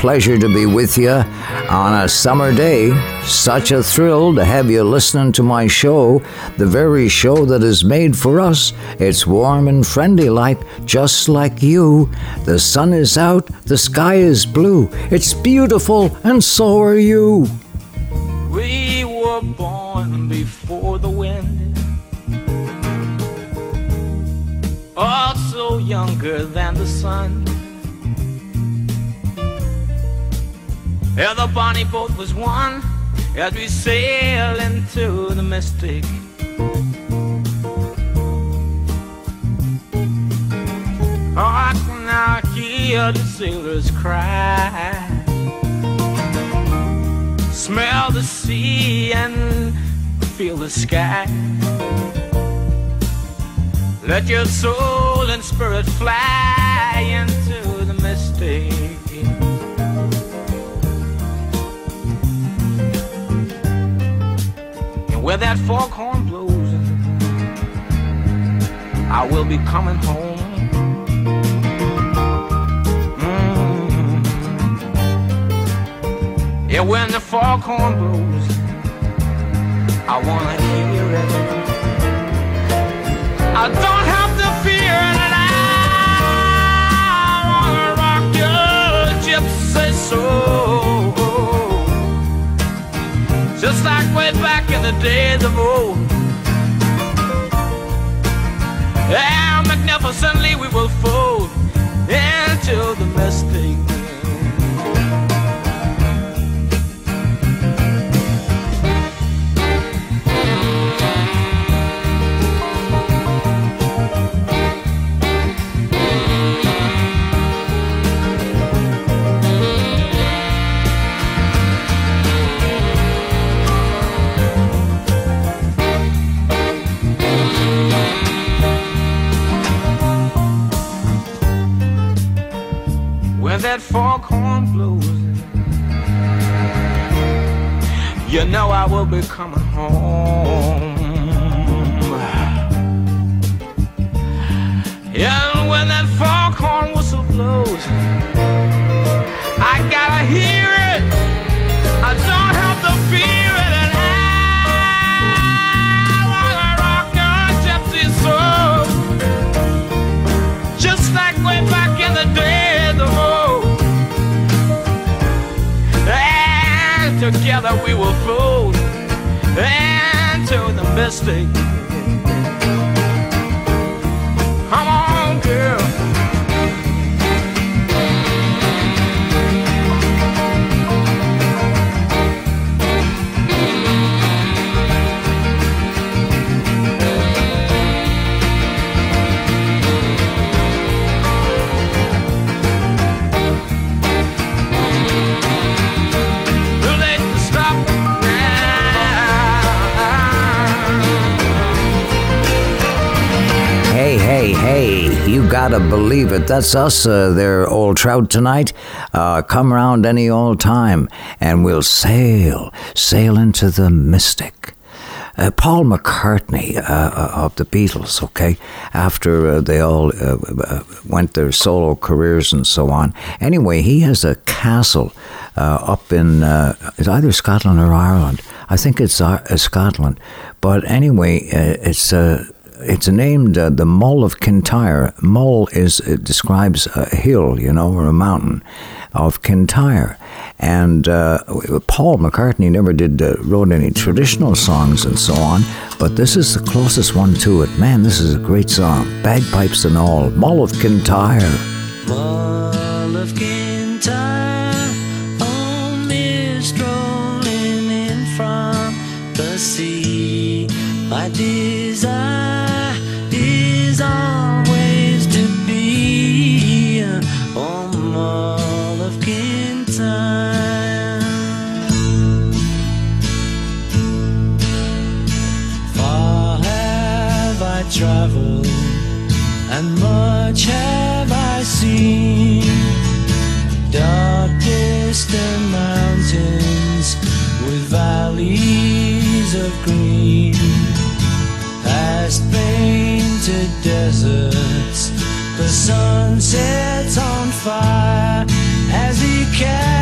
pleasure to be with you on a summer day. Such a thrill to have you listening to my show, the very show that is made for us. It's warm and friendly like, just like you. The sun is out, the sky is blue. It's beautiful, and so are you. We were born before the wind, also younger than the sun. Yeah, the bonnie boat was one as we sail into the mystic. Oh, I can now hear the sailors cry. Smell the sea and feel the sky. Let your soul and spirit fly where that foghorn blows, I will be coming home. Mm. Yeah, when the foghorn blows, I wanna hear it. I don't have to fear it. I wanna rock your gypsy soul. Just like way back the days of old. And magnificently we will fold into the mystic. I will be coming home. And when that foghorn whistle blows, I gotta hear it. I don't have to fear it, and I wanna rock your gypsy soul, just like way back in the days of old. And together we will fold into the mystic. You gotta believe it. That's us uh, there, old trout, tonight. Uh, come round any old time, and we'll sail, sail into the mystic. Uh, Paul McCartney uh, uh, of the Beatles, okay, after uh, they all uh, uh, went their solo careers and so on. Anyway, he has a castle up in either Scotland or Ireland. I think it's Scotland, but anyway, it's uh, it's named uh, the Mull of Kintyre. Mull is it describes a hill, you know, or a mountain of Kintyre. And uh, Paul McCartney never did uh, wrote any traditional songs and so on, but this is the closest one to it. Man, this is a great song, bagpipes and all. Mull of Kintyre. Mull of Kintyre, traveled and much have I seen. Dark distant mountains with valleys of green, past painted deserts, The sun sets on fire as he carries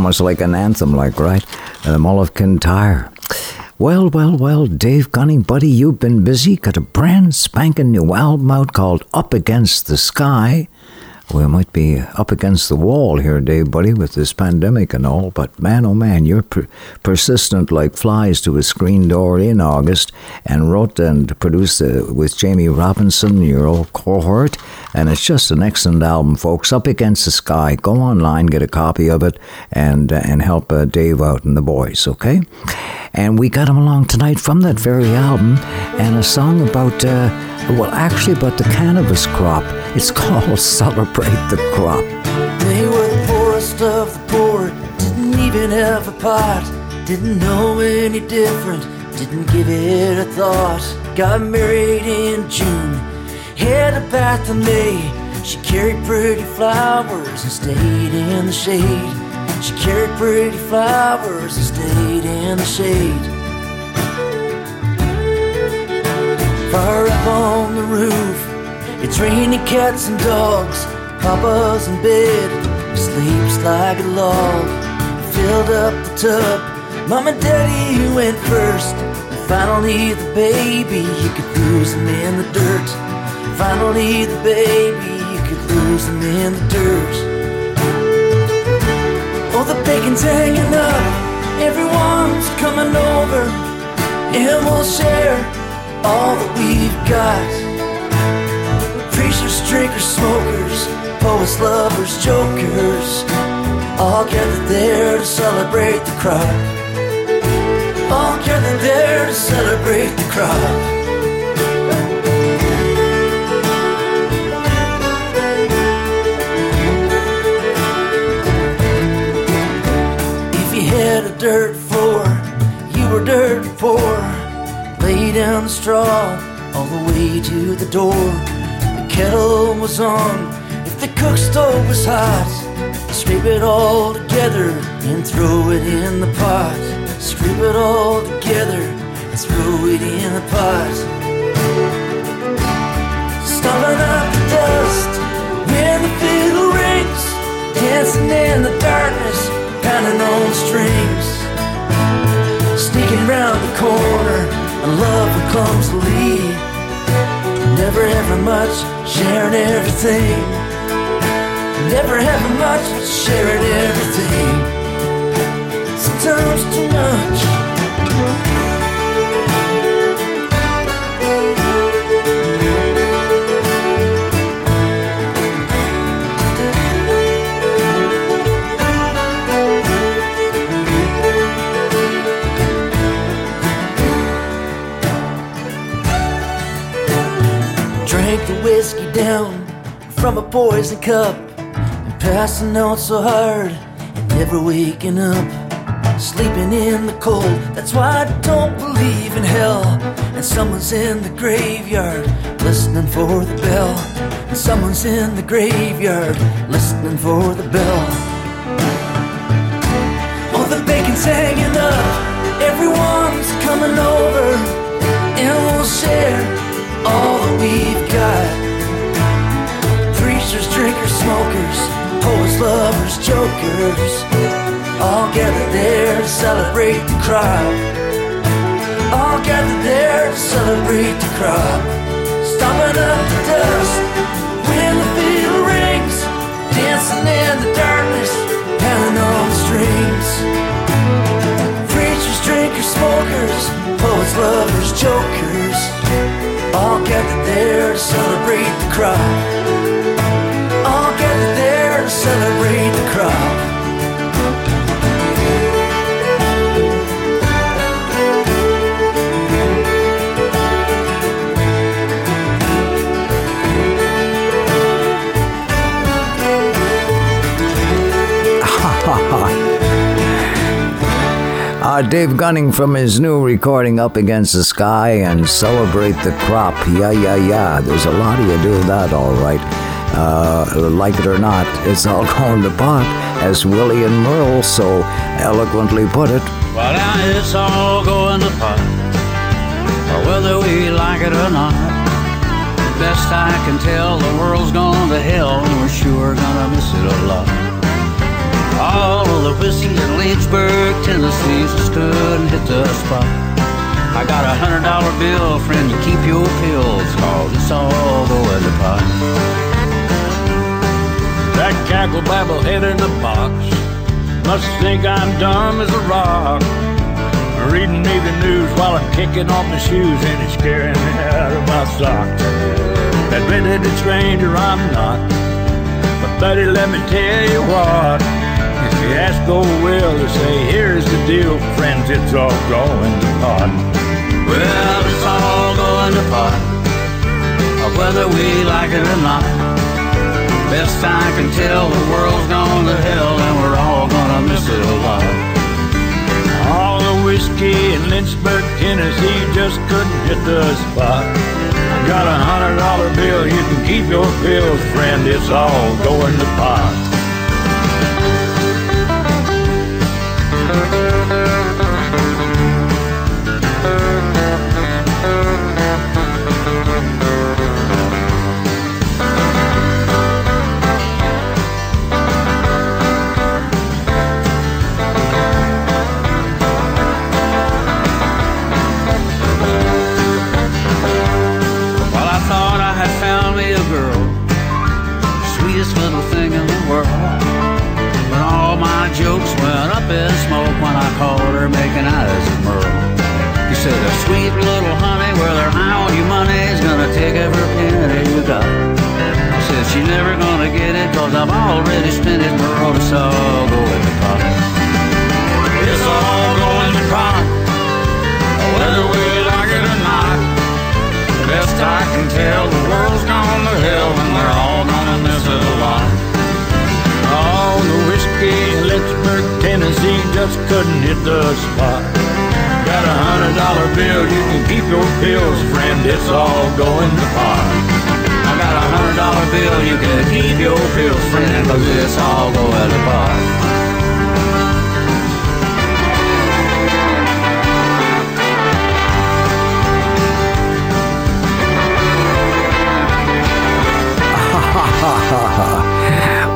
almost like an anthem, like, right? And the Mull of Kintyre. Well, well, well, Dave Gunning, buddy, you've been busy. Got a brand spanking new album out called Up Against the Sky. We might be up against the wall here, Dave, buddy, with this pandemic and all, but man, oh man, you're per- persistent like flies to a screen door in August and wrote and produced uh, with Jamie Robinson, your old cohort, and it's just an excellent album, folks. Up Against the Sky. Go online, get a copy of it, and, uh, and help uh, Dave out and the boys, okay? And we got him along tonight from that very album, and a song about, uh, well, actually about the cannabis crop. It's called Celebrate the Crop. They were the poorest of the poor, didn't even have a pot, didn't know any different, didn't give it a thought. Got married in June, had a bath in May. She carried pretty flowers and stayed in the shade. She carried pretty flowers and stayed in the shade. Far up on the roof, it's raining cats and dogs. Papa's in bed, sleeps like a log. Filled up the tub Mom and Daddy went first. And finally, the baby, you could lose him in the dirt. Finally, the baby, you could lose him in the dirt. Oh, the bacon's hanging up. Everyone's coming over. And we'll share all that we've got. Preachers, drinkers, smokers, poets, lovers, jokers. All gathered there to celebrate the crop. All gathered there to celebrate the crop. If you had a dirt floor, you were dirt poor. Down the straw all the way to the door. The kettle was on. If the cook stove was hot, scrape it all together and throw it in the pot. Scrape it all together and throw it in the pot. Stomping up the dust when the fiddle rings, dancing in the darkness, pounding on strings. Sneaking round the corner, a lover clumsily. Never having much, sharing everything. Never having much, sharing everything. Sometimes too much. Whiskey down from a poison cup and passing out so hard and never waking up. Sleeping in the cold, that's why I don't believe in hell. And someone's in the graveyard listening for the bell. And someone's in the graveyard listening for the bell. Oh, the bacon's hanging up, everyone's coming over, and we'll share all that we've got. Preachers, drinkers, smokers, poets, lovers, jokers, all gathered there to celebrate the crop. All gathered there to celebrate the crop. Stomping up the dust when the fiddle rings, dancing in the darkness, pounding on the strings. Preachers, drinkers, smokers, poets, lovers, jokers, all gathered there to celebrate the crop. All gathered there to celebrate the crop. Uh, Dave Gunning from his new recording Up Against the Sky and Celebrate the Crop. Yeah, yeah, yeah. There's a lot of you do that, all right. Uh, like it or not, it's all going to pot, as Willie and Merle so eloquently put it. Well, now it's all going to pot, whether we like it or not. Best I can tell, the world's gone to hell, and we're sure gonna miss it a lot. All of the whiskey in Lynchburg, Tennessee, stood and hit the spot. I got a hundred dollar bill, friend, you keep your pills, cause it's all going to pot. That cackle babble head in the box must think I'm dumb as a rock. Reading me the news while I'm kicking off my shoes and it's scaring me out of my socks. Admitted a stranger I'm not, but buddy, let me tell you what. Ask oh, old Will to say, here's the deal, friends, it's all going to pot. Well, it's all going to pot, whether we like it or not. Best I can tell, the world's gone to hell, and we're all gonna miss it a lot. All the whiskey in Lynchburg, Tennessee just couldn't hit the spot. I got a hundred dollar bill, you can keep your pills, friend, it's all going to pot. Caught her making eyes at Merle. He said, a sweet little honey, well, her all your money's gonna take every penny you got. I said, she never gonna get it, cause I've already spent it, Merle, it's all going to pot. It's all going to pot, whether we like it or not. Best I can tell, the world's gone to hell, and we're all gonna miss it a lot. Oh, the whiskey in Lynchburg, Tennessee just couldn't hit the spot. Got a hundred dollar bill, you can keep your pills, friend, it's all going to pot. I got a hundred dollar bill, you can keep your pills, friend, cause it's all going to pot.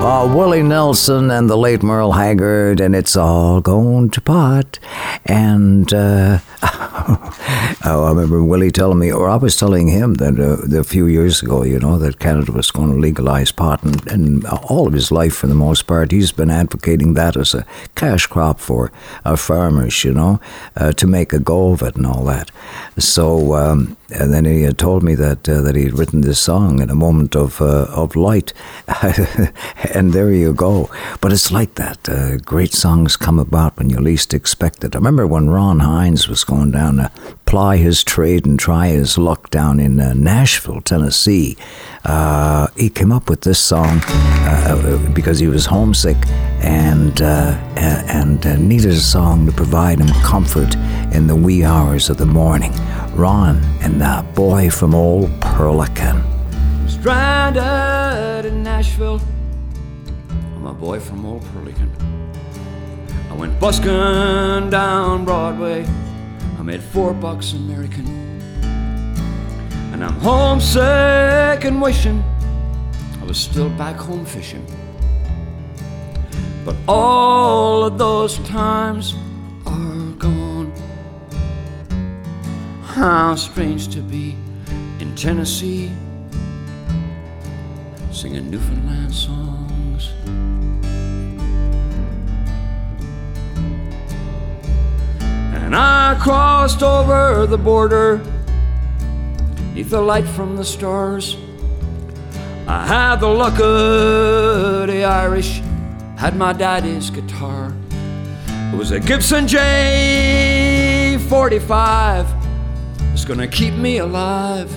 Uh, Willie Nelson and the late Merle Haggard, and it's all going to pot. And uh, I remember Willie telling me, or I was telling him that uh, a few years ago, you know, that Canada was going to legalize pot, and, and all of his life, for the most part, he's been advocating that as a cash crop for uh, farmers, you know, uh, to make a go of it and all that. So, um, and then he had told me that uh, that he had written this song in a moment of uh, of light, and there you go. But it's like that. Uh, great songs come about when you least expect it. I remember when Ron Hynes was going down to ply his trade and try his luck down in uh, Nashville, Tennessee. Uh, he came up with this song uh, because he was homesick and uh, and uh, needed a song to provide him comfort in the wee hours of the morning. Ron and the boy from old Perlican. Stranded in Nashville. I'm a boy from old Perlican. I went busking down Broadway. I made four bucks American. And I'm homesick and wishing I was still back home fishing. But all of those times are gone. How strange to be in Tennessee singing Newfoundland songs. And I crossed over the border neath the light from the stars. I had the luck of the Irish, had my daddy's guitar. It was a Gibson J45. It's gonna keep me alive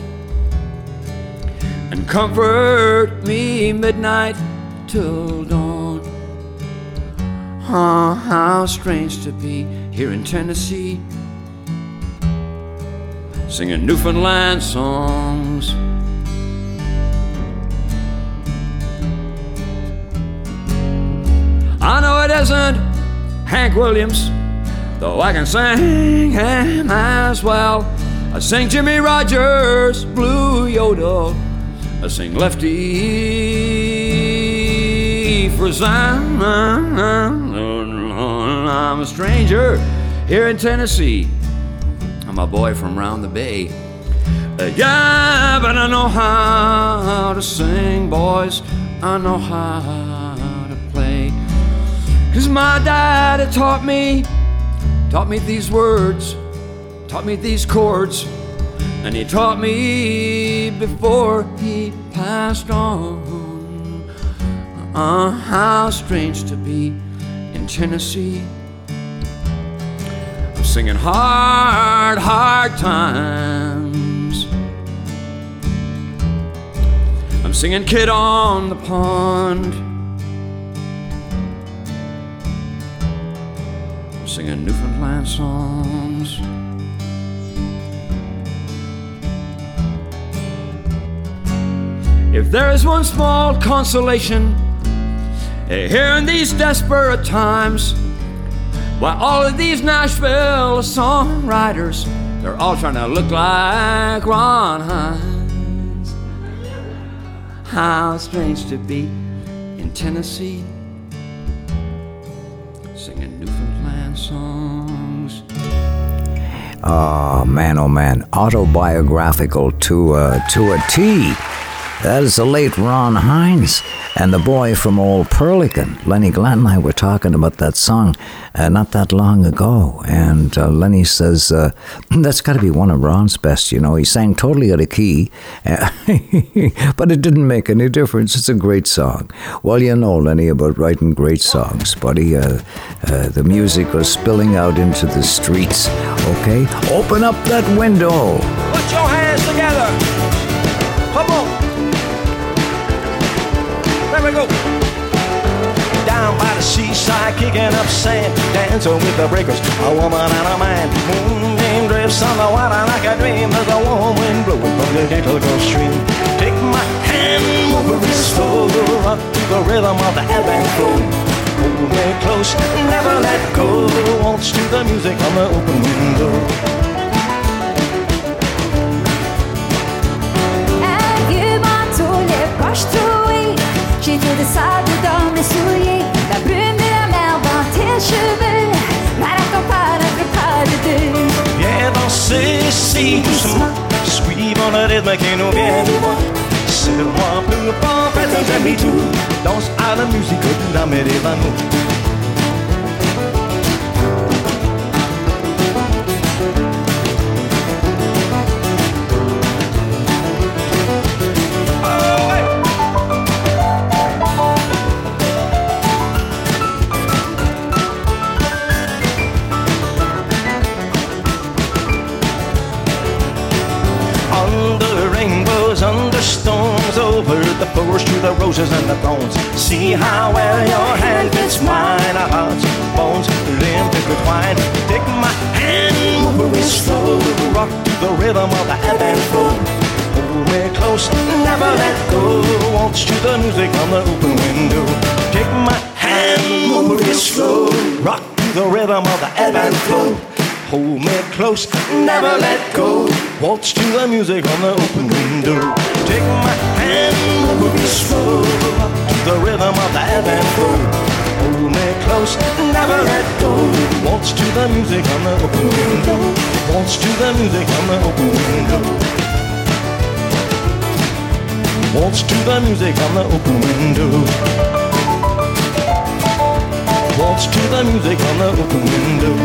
and comfort me midnight till dawn. Oh, how strange to be here in Tennessee, singing Newfoundland songs. I know it isn't Hank Williams, though I can sing him as well. I sing Jimmie Rodgers, Blue Yodel. I sing Lefty I'm a stranger here in Tennessee. I'm a boy from round the bay. Yeah, but I know how to sing, boys. I know how to play. Cause my dad had taught me, taught me these words, taught me these chords. And he taught me before he passed on. Uh, how strange to be in Tennessee. Singing hard, hard times. I'm singing Kid on the Pond. I'm singing Newfoundland songs. If there is one small consolation eh, here in these desperate times, why all of these Nashville songwriters, they're all trying to look like Ron Hynes. How strange to be in Tennessee, singing Newfoundland songs. Oh man, oh man, autobiographical to uh, to a T. That is the late Ron Hynes and the boy from Old Perlican. Lenny Glenn and I were talking about that song uh, not that long ago. And uh, Lenny says, uh, that's got to be one of Ron's best, you know. He sang totally out of key, uh, but it didn't make any difference. It's a great song. Well, you know, Lenny, about writing great songs, buddy. Uh, uh, the music was spilling out into the streets, okay? Open up that window. We go. Down by the seaside, kicking up sand, dancing with the breakers. A woman and a man. Moonbeam drifts on the water like a dream. There's a warm wind blowing from the gentle Gulf Stream. Take my hand, move it slow, rock to the rhythm of the ebb and flow. Hold me close, never let go. Waltz to the music on the open window. Un tout de sable dans mes souliers. La brume de la mer dans tes cheveux. Pas de deux. Viens danser ici doucement Suivant le rythme qui nous vient du vent C'est moi plus fort, tes amis tout Danse à la musique de la mer the roses and the thorns. See how well your hand fits mine, our hearts, bones, limp intertwined. Take my hand, move it slow, rock to the rhythm of the ebb and flow. Hold me close, never let go. Waltz to the music on the open window. Take my hand, move it slow, rock to the rhythm of the ebb and flow. Hold me close, never let go. Waltz to the music on the open window. Take my hand, slow. To the rhythm of the ebb and flow. Hold me close, never let go. Waltz to the music on the open window. Waltz to the music on the open window. Waltz to the music on the open window. Waltz to the music on the open window.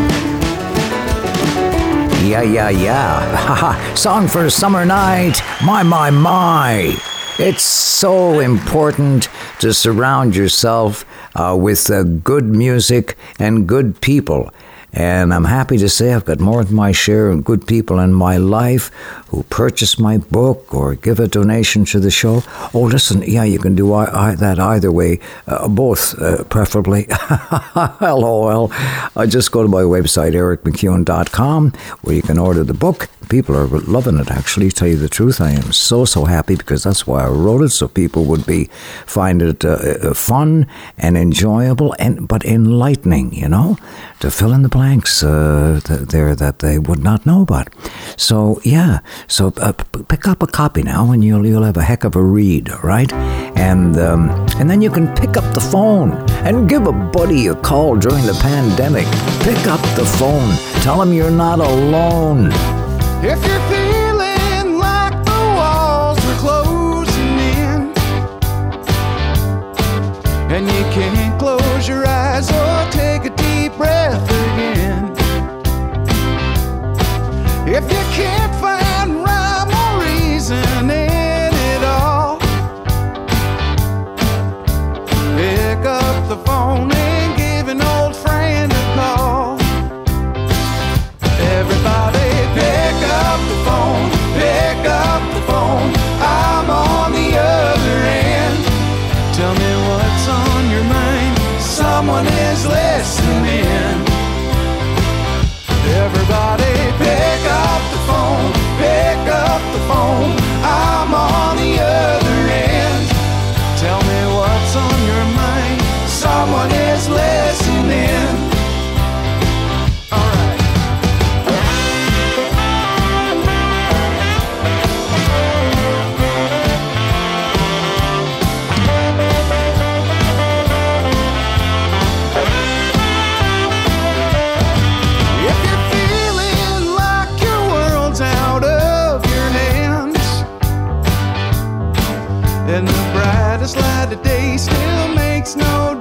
Yeah, yeah, yeah. Haha. Song for a summer night. My, my, my. It's so important to surround yourself uh, with uh, good music and good people. And I'm happy to say I've got more than my share of good people in my life who purchase my book or give a donation to the show. Oh, listen, yeah, you can do I, I, that either way, uh, both uh, preferably. LOL. I just go to my website, ericmccune.com, where you can order the book. People are loving it, actually, tell you the truth. I am so, so happy because that's why I wrote it, so people would be find it uh, uh, fun and enjoyable, and but enlightening, you know, to fill in the blanks uh, th- there that they would not know about. So, yeah, so uh, p- pick up a copy now and you'll, you'll have a heck of a read, right? And, um, and then you can pick up the phone and give a buddy a call during the pandemic. Pick up the phone. Tell him you're not alone. If you're feeling like the walls are closing in and you can't breath again, if you can't makes no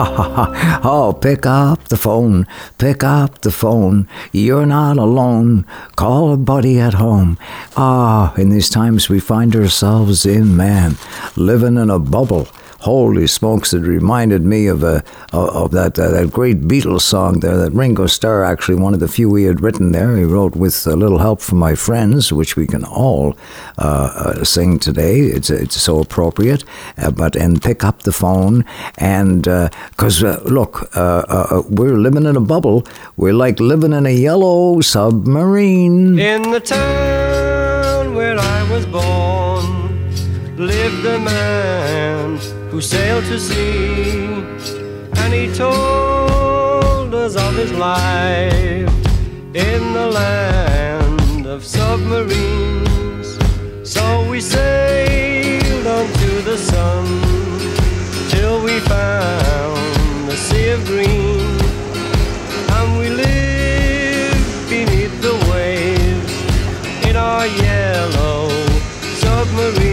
oh, pick up the phone, pick up the phone. You're not alone. Call a buddy at home. Ah, in these times we find ourselves in, man, living in a bubble. Holy smokes! It reminded me of a of, of that uh, that great Beatles song there that Ringo Starr actually one of the few he had written there. He wrote with a little help from my friends, which we can all uh, uh, sing today. It's it's so appropriate. Uh, but and pick up the phone and because uh, look, uh, uh, we're living in a bubble. We're like living in a yellow submarine. In the town where I was born lived a man who sailed to sea, and he told us of his life in the land of submarines. So we sailed onto the sun till we found the sea of green, and we lived beneath the waves in our yellow submarine.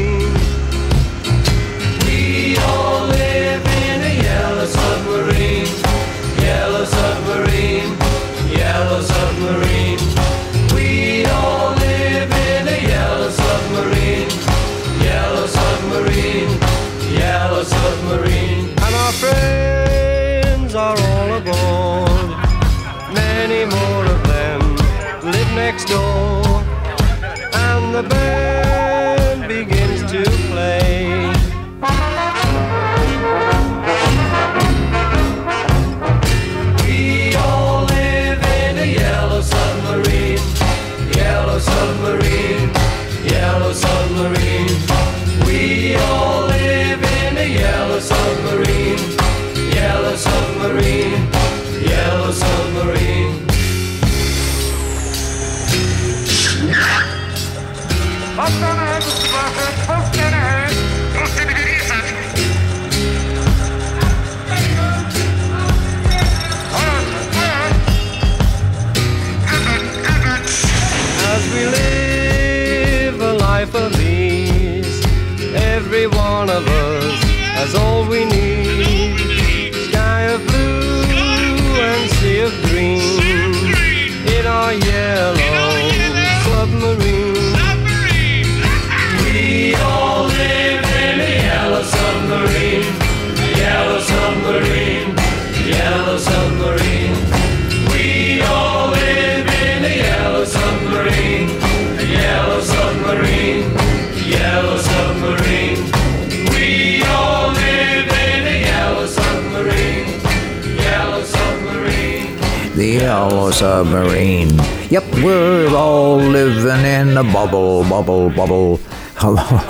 Bubble, bubble.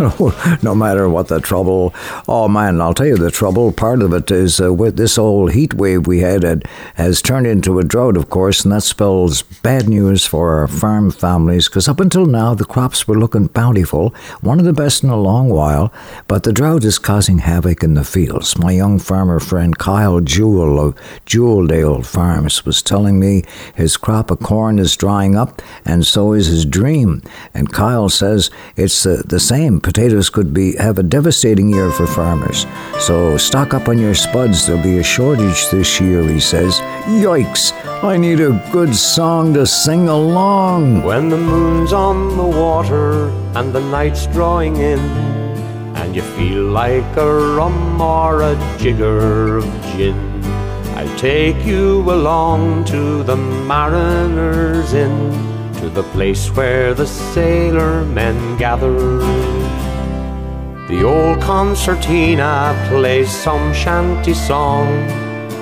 no matter what the trouble. Oh man, I'll tell you the trouble. Part of it is uh, with this old heat wave we had it has turned into a drought, of course, and that spells bad news for our farm families because up until now the crops were looking bountiful, one of the best in a long while, but the drought is causing havoc in the fields. My young farmer friend Kyle Jewell of Jeweldale Farms was telling me his crop of corn is drying up, and so is his dream. And Kyle says it's uh, the same. Potatoes could be have a devastating year for farmers. So stock up on your spuds. There'll be a shortage this year, he says. Yikes! I need a good song to sing along. When the moon's on the water and the night's drawing in, and you feel like a rum or a jigger of gin, I'll take you along to the Mariners Inn to the place where the sailor men gather. The old concertina plays some shanty song.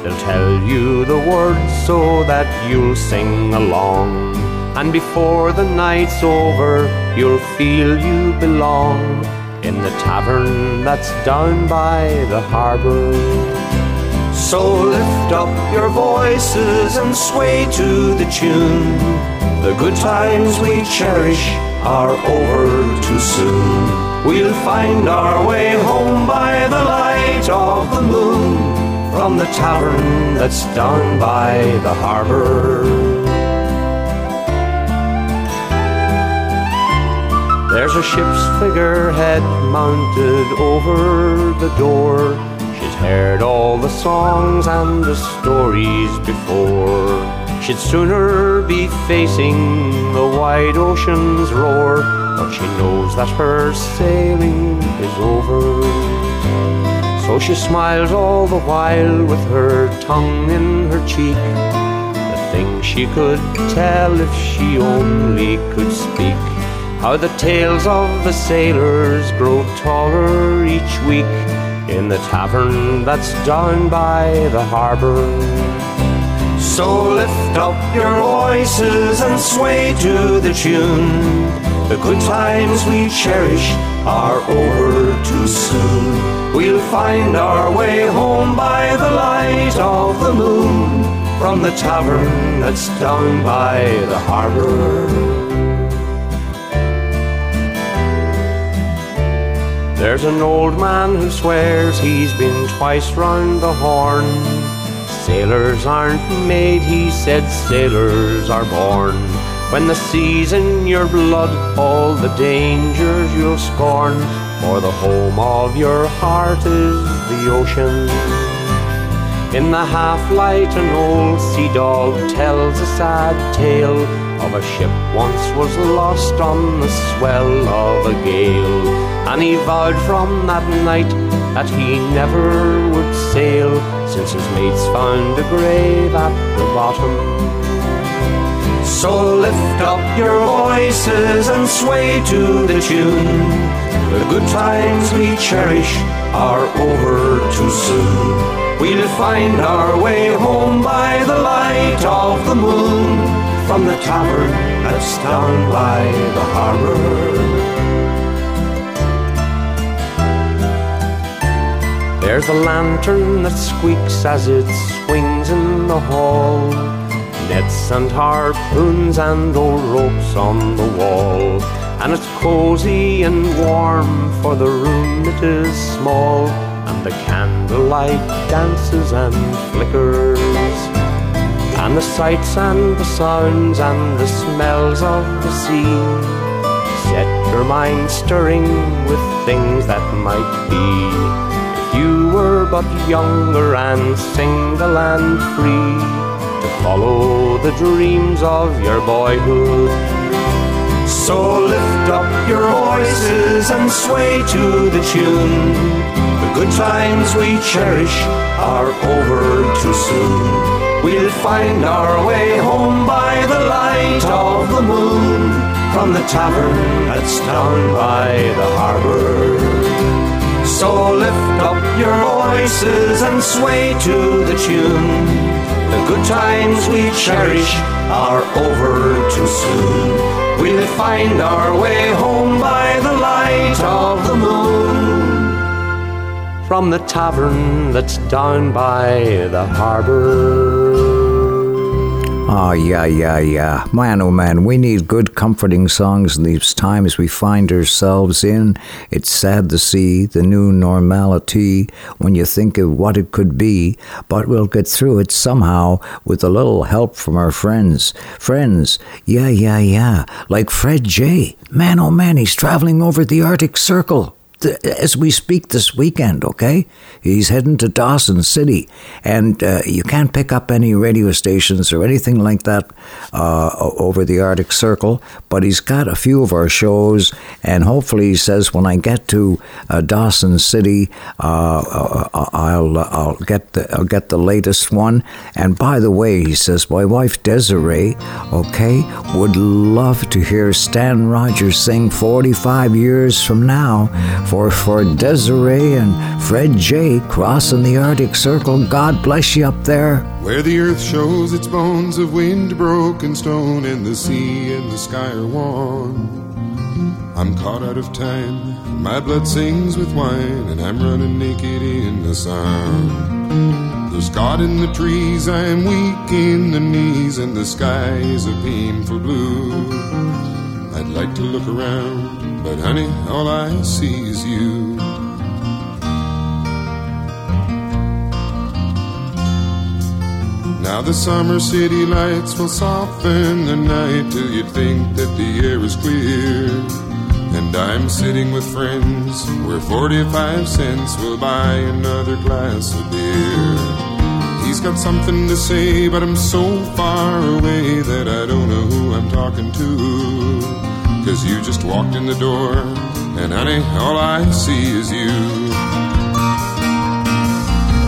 They'll tell you the words so that you'll sing along. And before the night's over, you'll feel you belong in the tavern that's down by the harbor. So lift up your voices and sway to the tune. The good times we cherish are over too soon. We'll find our way home by the light of the moon from the tavern that's down by the harbor. There's a ship's figurehead mounted over the door. She's heard all the songs and the stories before. She'd sooner be facing the wide ocean's roar, but she knows that her sailing is over. So she smiles all the while with her tongue in her cheek. The things she could tell if she only could speak. How the tales of the sailors grow taller each week in the tavern that's down by the harbor. So lift up your voices and sway to the tune. The good times we cherish are over too soon. We'll find our way home by the light of the moon from the tavern that's down by the harbor. There's an old man who swears he's been twice round the horn. Sailors aren't made, he said, sailors are born. When the sea's in your blood, all the dangers you'll scorn. For the home of your heart is the ocean. In the half light, an old sea dog tells a sad tale of a ship once was lost on the swell of a gale. And he vowed from that night that he never would sail, since his mates found a grave at the bottom. So lift up your voices and sway to the tune. The good times we cherish are over too soon. We'll find our way home by the light of the moon from the tavern that's down by the harbor. There's a lantern that squeaks as it swings in the hall. Nets and harpoons and old ropes on the wall. And it's cozy and warm, for the room it is small. And the candlelight dances and flickers. And the sights and the sounds and the smells of the sea set your mind stirring with things that might be. If you were but younger and single and free to follow the dreams of your boyhood. So lift up your voices and sway to the tune. The good times we cherish are over too soon. We'll find our way home by the light of the moon from the tavern that's down by the harbor. So lift up your voices and sway to the tune. The good times we cherish are over too soon. We'll find our way home by the light of the moon. From the tavern that's down by the harbor. Oh, yeah, yeah, yeah. Man, oh man, we need good, comforting songs in these times we find ourselves in. It's sad to see the new normality when you think of what it could be, but we'll get through it somehow with a little help from our friends. Friends, yeah, yeah, yeah. Like Fred Jay. Man, oh man, he's traveling over the Arctic Circle as we speak this weekend, okay? He's heading to Dawson City, and uh, you can't pick up any radio stations or anything like that uh, over the Arctic Circle, but he's got a few of our shows, and hopefully he says when I get to uh, Dawson City, uh, uh, I'll I'll get the I'll get the latest one. And by the way, he says my wife Desiree, okay, would love to hear Stan Rogers sing 45 years from now for for Desiree and Fred Jay crossing the Arctic Circle. God bless you up there. Where the earth shows its bones of wind broken stone, and the sea and the sky are one. I'm caught out of time, my blood sings with wine, and I'm running naked in the sun. There's God in the trees, I am weak in the knees, and the sky is a painful blue. I'd like to look around, but honey, all I see is you. Now the summer city lights will soften the night till you'd think that the air is clear. And I'm sitting with friends where 45 cents will buy another glass of beer. He's got something to say, but I'm so far away that I don't know who I'm talking to. Cause you just walked in the door, and honey, all I see is you.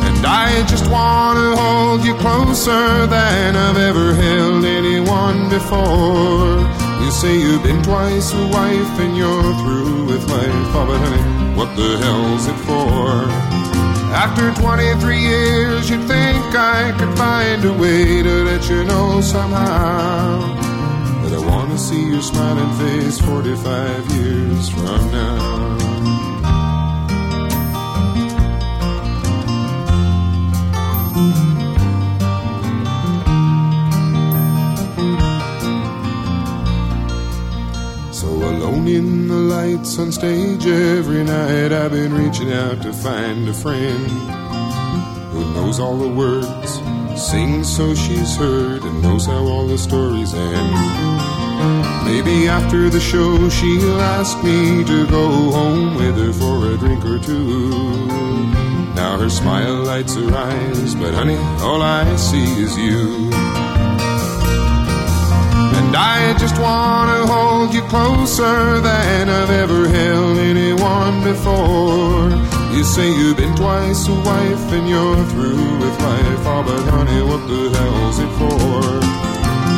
And I just wanna hold you closer than I've ever held anyone before. You say you've been twice a wife and you're through with life. Oh, but honey, what the hell's it for? After 23 years, you'd think I could find a way to let you know somehow that I wanna see your smiling face 45 years from now. In the lights on stage every night, I've been reaching out to find a friend who knows all the words, sings so she's heard, and knows how all the stories end. Maybe after the show she'll ask me to go home with her for a drink or two. Now her smile lights her eyes, but honey, all I see is you. And I just wanna hold you closer than I've ever held anyone before. You say you've been twice a wife and you're through with life. Oh, but honey, what the hell's it for?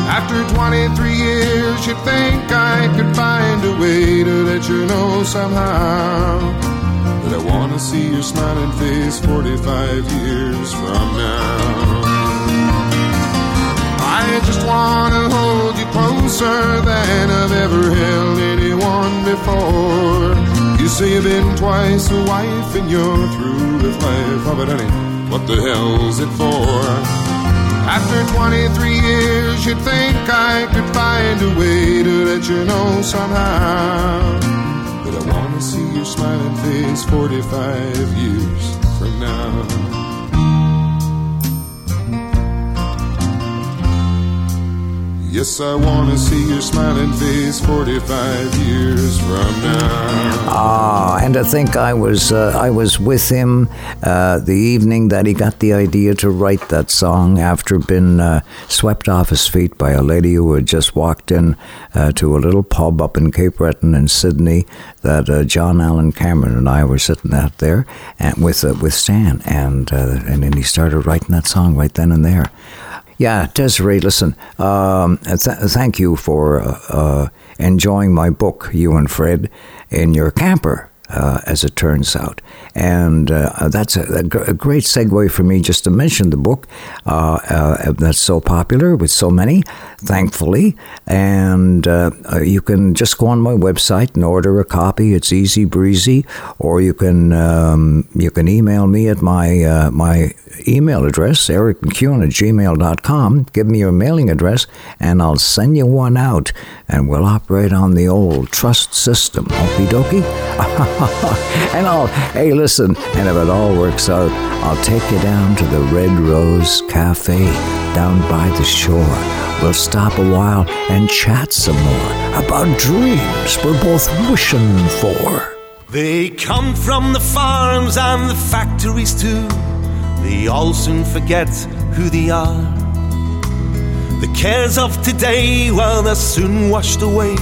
After 23 years, you'd think I could find a way to let you know somehow that I wanna see your smiling face 45 years from now. I just wanna hold you closer than I've ever held anyone before. You say you've been twice a wife and you're through with life. Oh, but honey, what the hell's it for? After 23 years, you'd think I could find a way to let you know somehow But I wanna see your smiling face 45 years from now. Yes, I wanna see your smiling face 45 years from now. Ah, and I think I was uh, I was with him uh, the evening that he got the idea to write that song after being uh, swept off his feet by a lady who had just walked in uh, to a little pub up in Cape Breton in Sydney that uh, John Allan Cameron and I were sitting out there and with uh, with Stan and and then he started writing that song right then and there. Yeah, Desiree, listen, um, th- thank you for uh, uh, enjoying my book, you and Fred, in your camper, uh, as it turns out. And uh, that's a, a gr- a great segue for me just to mention the book uh, uh, that's so popular with so many, thankfully. And uh, uh, you can just go on my website and order a copy. It's easy breezy, or you can um, you can email me at my my email address, ericmccune at gmail.com. Give me your mailing address, and I'll send you one out, and we'll operate on the old trust system. Okie dokie? and I'll, hey, listen, and if it all works out, I'll take you down to the Red Rose Cafe down by the shore. We'll stop a while and chat some more about dreams we're both wishing for. They come from the farms and the factories too. They all soon forget who they are. The cares of today, well, they're soon washed away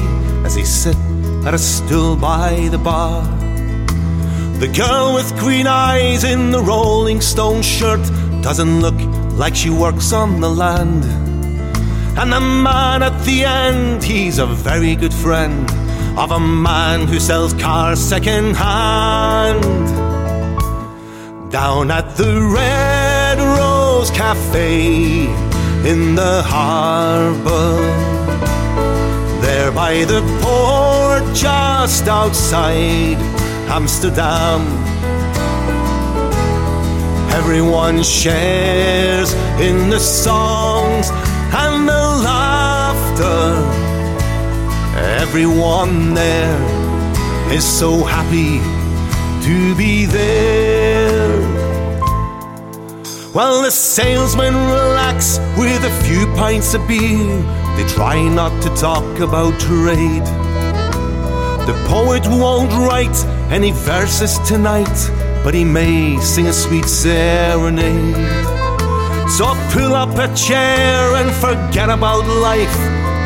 as they sit at a stool by the bar. The girl with green eyes in the Rolling Stone shirt doesn't look like she works on the land. And the man at the end, he's a very good friend of a man who sells cars second hand. Down at the Red Rose Cafe in the harbor, there by the port just outside Amsterdam. Everyone shares in the songs and the laughter. Everyone there is so happy to be there. While the salesmen relax with a few pints of beer, they try not to talk about trade. The poet won't write any verses tonight, but he may sing a sweet serenade. So pull up a chair and forget about life.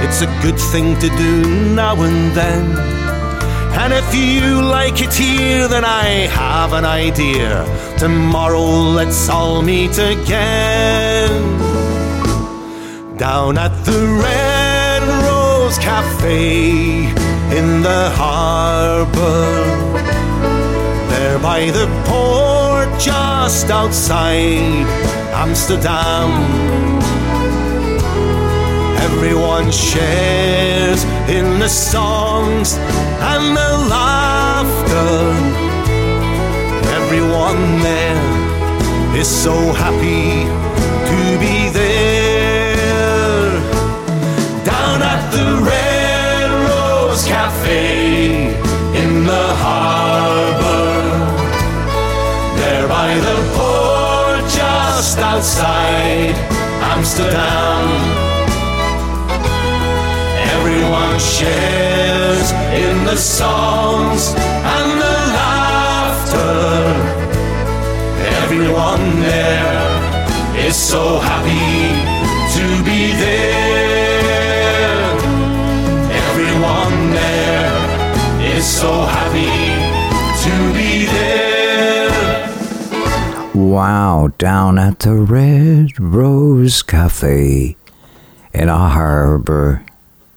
It's a good thing to do now and then. And if you like it here, then I have an idea. Tomorrow let's all meet again. Down at the Red Rose Cafe in the harbor. There by the port just outside Amsterdam. Everyone shares in the songs and the laughter. Everyone there is so happy to be there. Down at the Red Cafe in the harbor. There by the port just outside Amsterdam. Everyone shares in the songs and the laughter. Everyone there is so happy to be there. So happy to be there. Wow, down at the Red Rose Cafe in a harbor.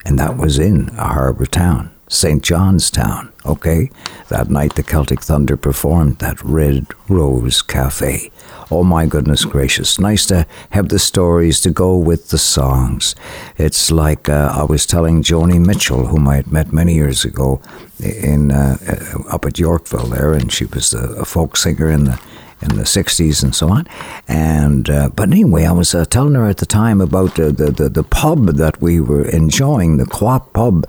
And that was in a harbor town, St. John's Town, okay? That night the Celtic Thunder performed that Red Rose Cafe. Oh my goodness gracious. Nice to have the stories to go with the songs. It's like uh, I was telling Joni Mitchell, whom I had met many years ago in uh, uh, up at Yorkville there, and she was a folk singer in the in the 60s and so on. And uh, but anyway, I was uh, telling her at the time about uh, the, the the pub that we were enjoying, the Quap pub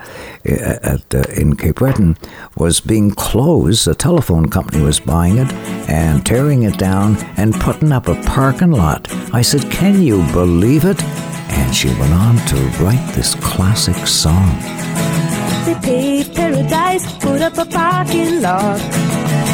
uh, at uh, in Cape Breton, was being closed. A telephone company was buying it and tearing it down and putting up a parking lot. I said, "Can you believe it?" And she went on to write this classic song. They paved paradise, put up a parking lot.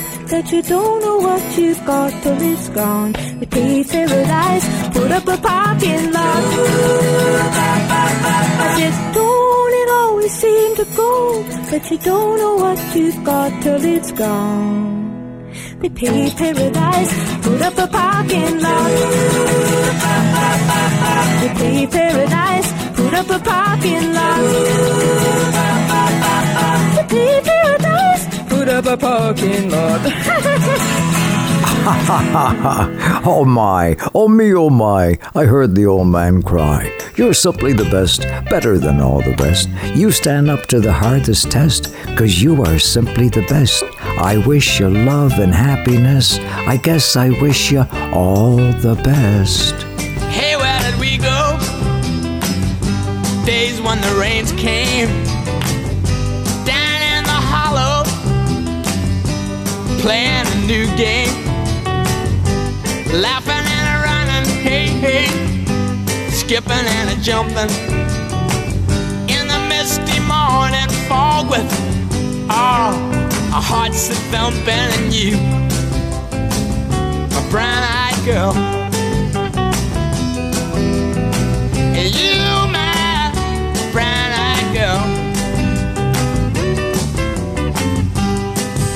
that you don't know what you've got till it's gone? We paved paradise, put up a parking lot. I said, don't it always seem to go that you don't know what you've got till it's gone? They paved paradise, put up a parking lot. They paved paradise, put up a parking lot. They paved paradise, up a parking lot. oh my, oh me, oh my, I heard the old man cry. You're simply the best, better than all the rest. You stand up to the hardest test, cause you are simply the best. I wish you love and happiness. I guess I wish you all the best. Hey, where did we go? Days when the rains came. Playing a new game. Laughing and a running, hey, hey. Skipping and a jumping. In the misty morning fog with, ah, oh, our hearts are thumping and you, my brown eyed girl. And you,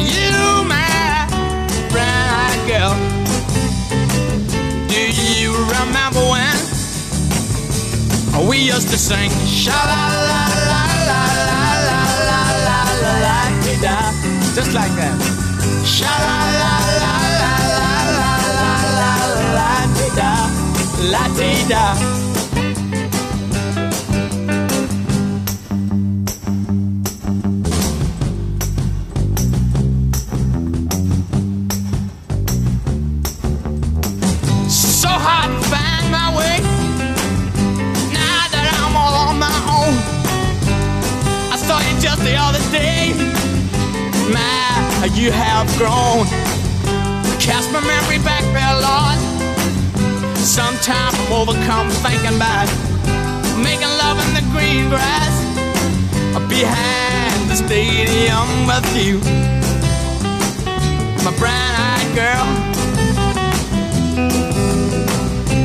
You, my eyed girl. Do you remember when we used to sing sha la la la la la la la la la la da just like that sha la la la la la la la la la da la da just the other day. My, you have grown. Cast my memory back there, Lord. Sometimes I'm overcome thinking about making love in the green grass behind the stadium with you. My brown eyed girl.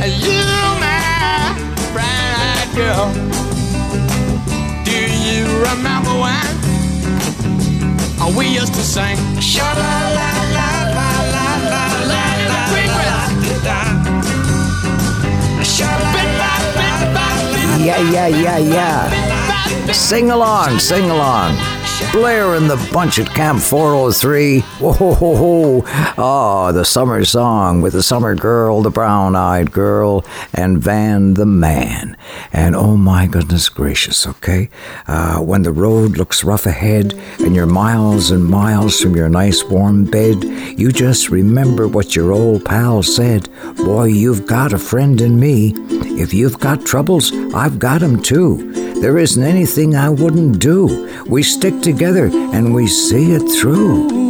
You, my brown eyed girl. Remember when we used to sing? Sha la la la la la la la la la Yeah, yeah, yeah, yeah. Sing along, sing along. Blair and the bunch at Camp 403. Whoa, ho, ho, ho. Oh, the summer song with the summer girl, the brown eyed girl, and Van the man. And oh my goodness gracious, okay? Uh, when the road looks rough ahead and you're miles and miles from your nice warm bed, you just remember what your old pal said. Boy, you've got a friend in me. If you've got troubles, I've got 'em too. There isn't anything I wouldn't do. We stick together and we see it through.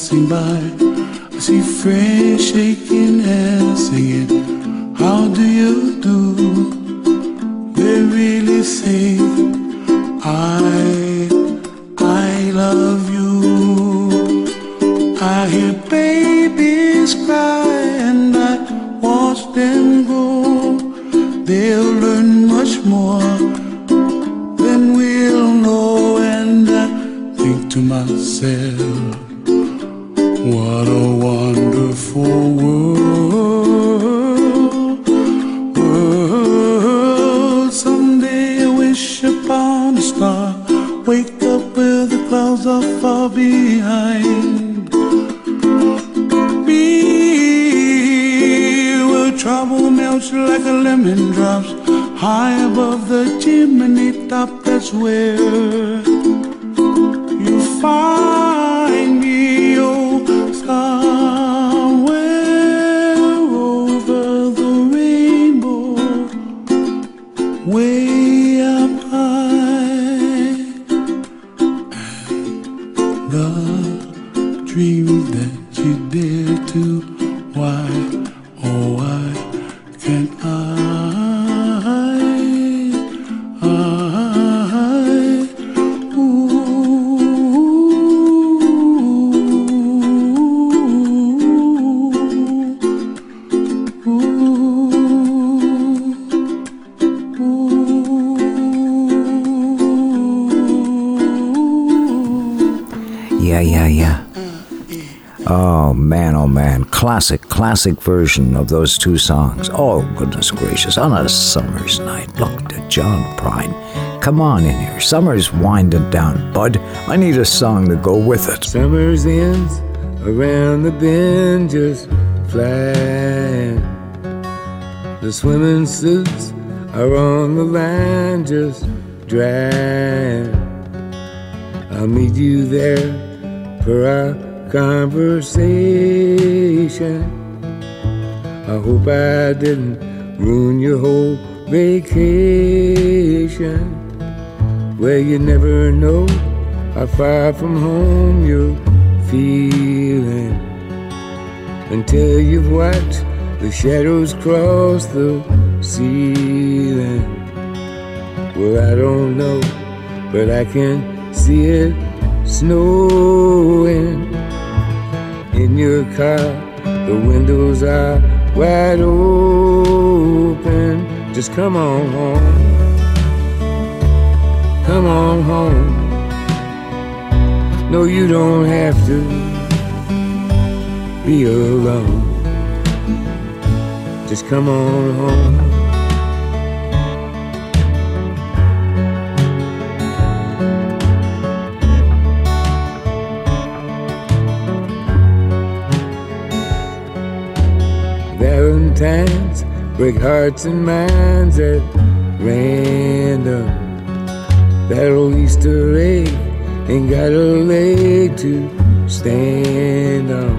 Passing by. I see friends shaking hands, singing, How do you do? They really say, I, I love you. I hear babies cry and I watch them grow. They'll learn much more than we'll know, and I think to myself, lemon drops, high above the chimney top. That's where you find Classic, version of those two songs. Oh, goodness gracious. On a summer's night. Look at John Prine. Come on in here. Summer's winding down, bud. I need a song to go with it. Summer's ends around the bend just flying. The swimming suits are on the line just drying. I'll meet you there for our conversation. I hope I didn't ruin your whole vacation. Well, you never know how far from home you're feeling until you've watched the shadows cross the ceiling. Well, I don't know, but I can see it snowing in your car. The windows are wide open. Just come on home. Come on home. No, you don't have to be alone. Just come on home. Valentines break hearts and minds at random. That old Easter egg ain't got a leg to stand on.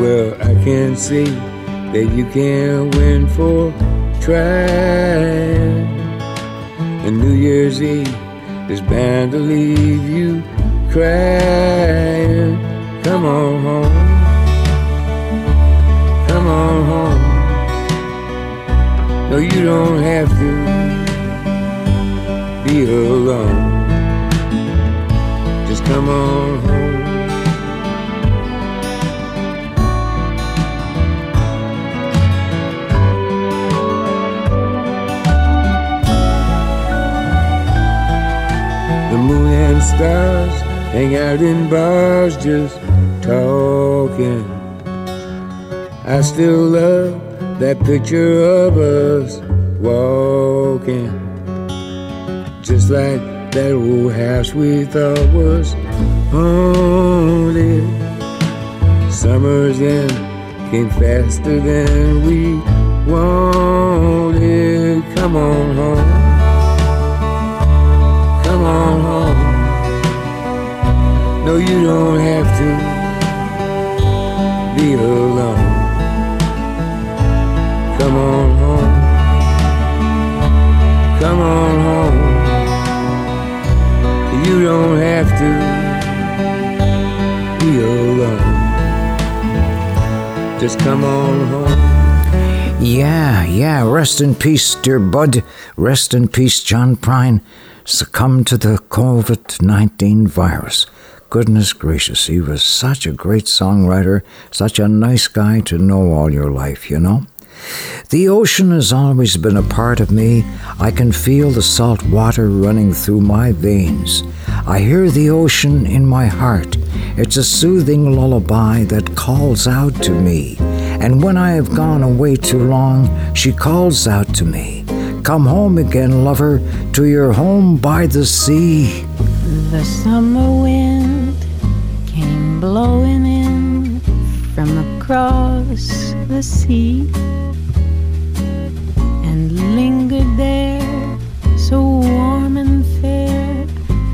Well, I can see that you can't win for trying. And New Year's Eve is bound to leave you crying. Come on home. No, you don't have to be alone. Just come on home. The moon and stars hang out in bars just talking. I still love that picture of us walking. Just like that old house we thought was haunted. Summers then came faster than we wanted. Come on home. Come on home. No, you don't have to be alone. Come on home. You don't have to be alone. Just come on home. Yeah, yeah, rest in peace, dear Bud. Rest in peace, John Prine. Succumbed to the COVID 19 virus. Goodness gracious, he was such a great songwriter, such a nice guy to know all your life, you know? The ocean has always been a part of me. I can feel the salt water running through my veins. I hear the ocean in my heart. It's a soothing lullaby that calls out to me. And when I have gone away too long, she calls out to me. Come home again, lover, to your home by the sea. The summer wind came blowing in from across the sea and lingered there, so warm and fair,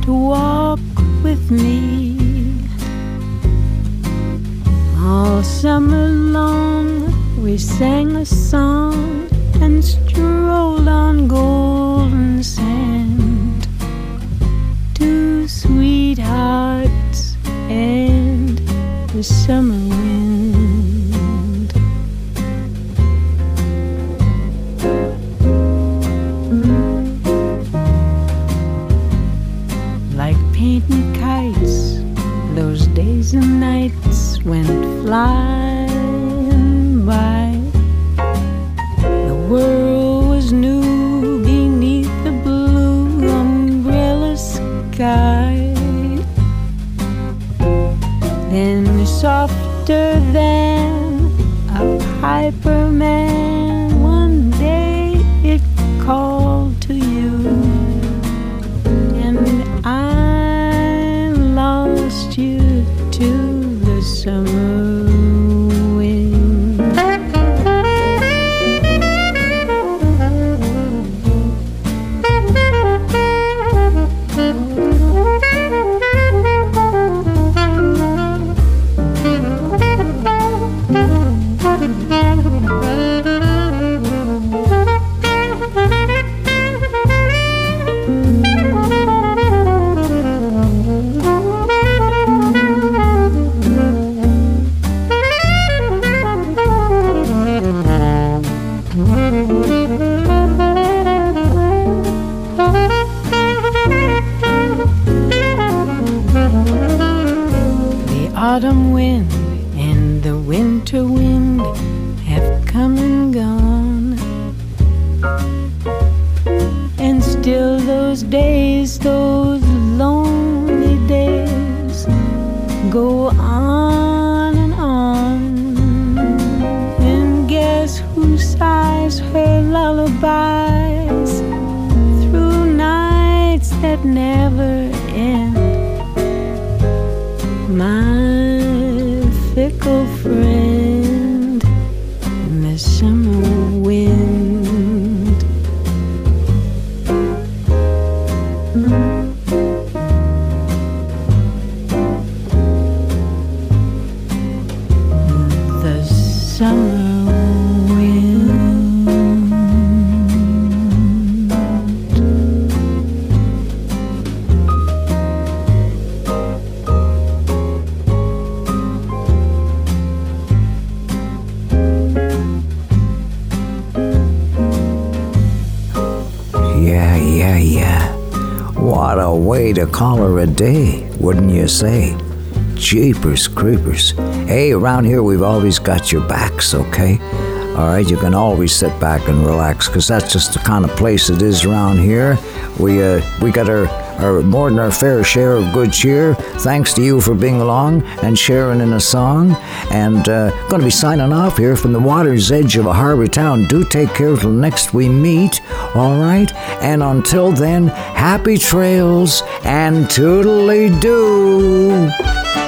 to walk with me. All summer long, we sang a song and strolled on golden sand. Two sweethearts and the summer wind. Days and nights went flying by. The world was new beneath the blue umbrella sky. Then, softer than a piper Still those days, those lonely days, go on and on. And guess who sighs her lullabies through nights that never say? Jeepers creepers. Hey, around here we've always got your backs, okay? All right, you can always sit back and relax, 'cause that's just the kind of place it is around here. We uh, we got our, our more than our fair share of good cheer. Thanks to you for being along and sharing in a song. And uh, going to be signing off here from the water's edge of a harbor town. Do take care till next we meet, all right? And until then, happy trails and toodly doo.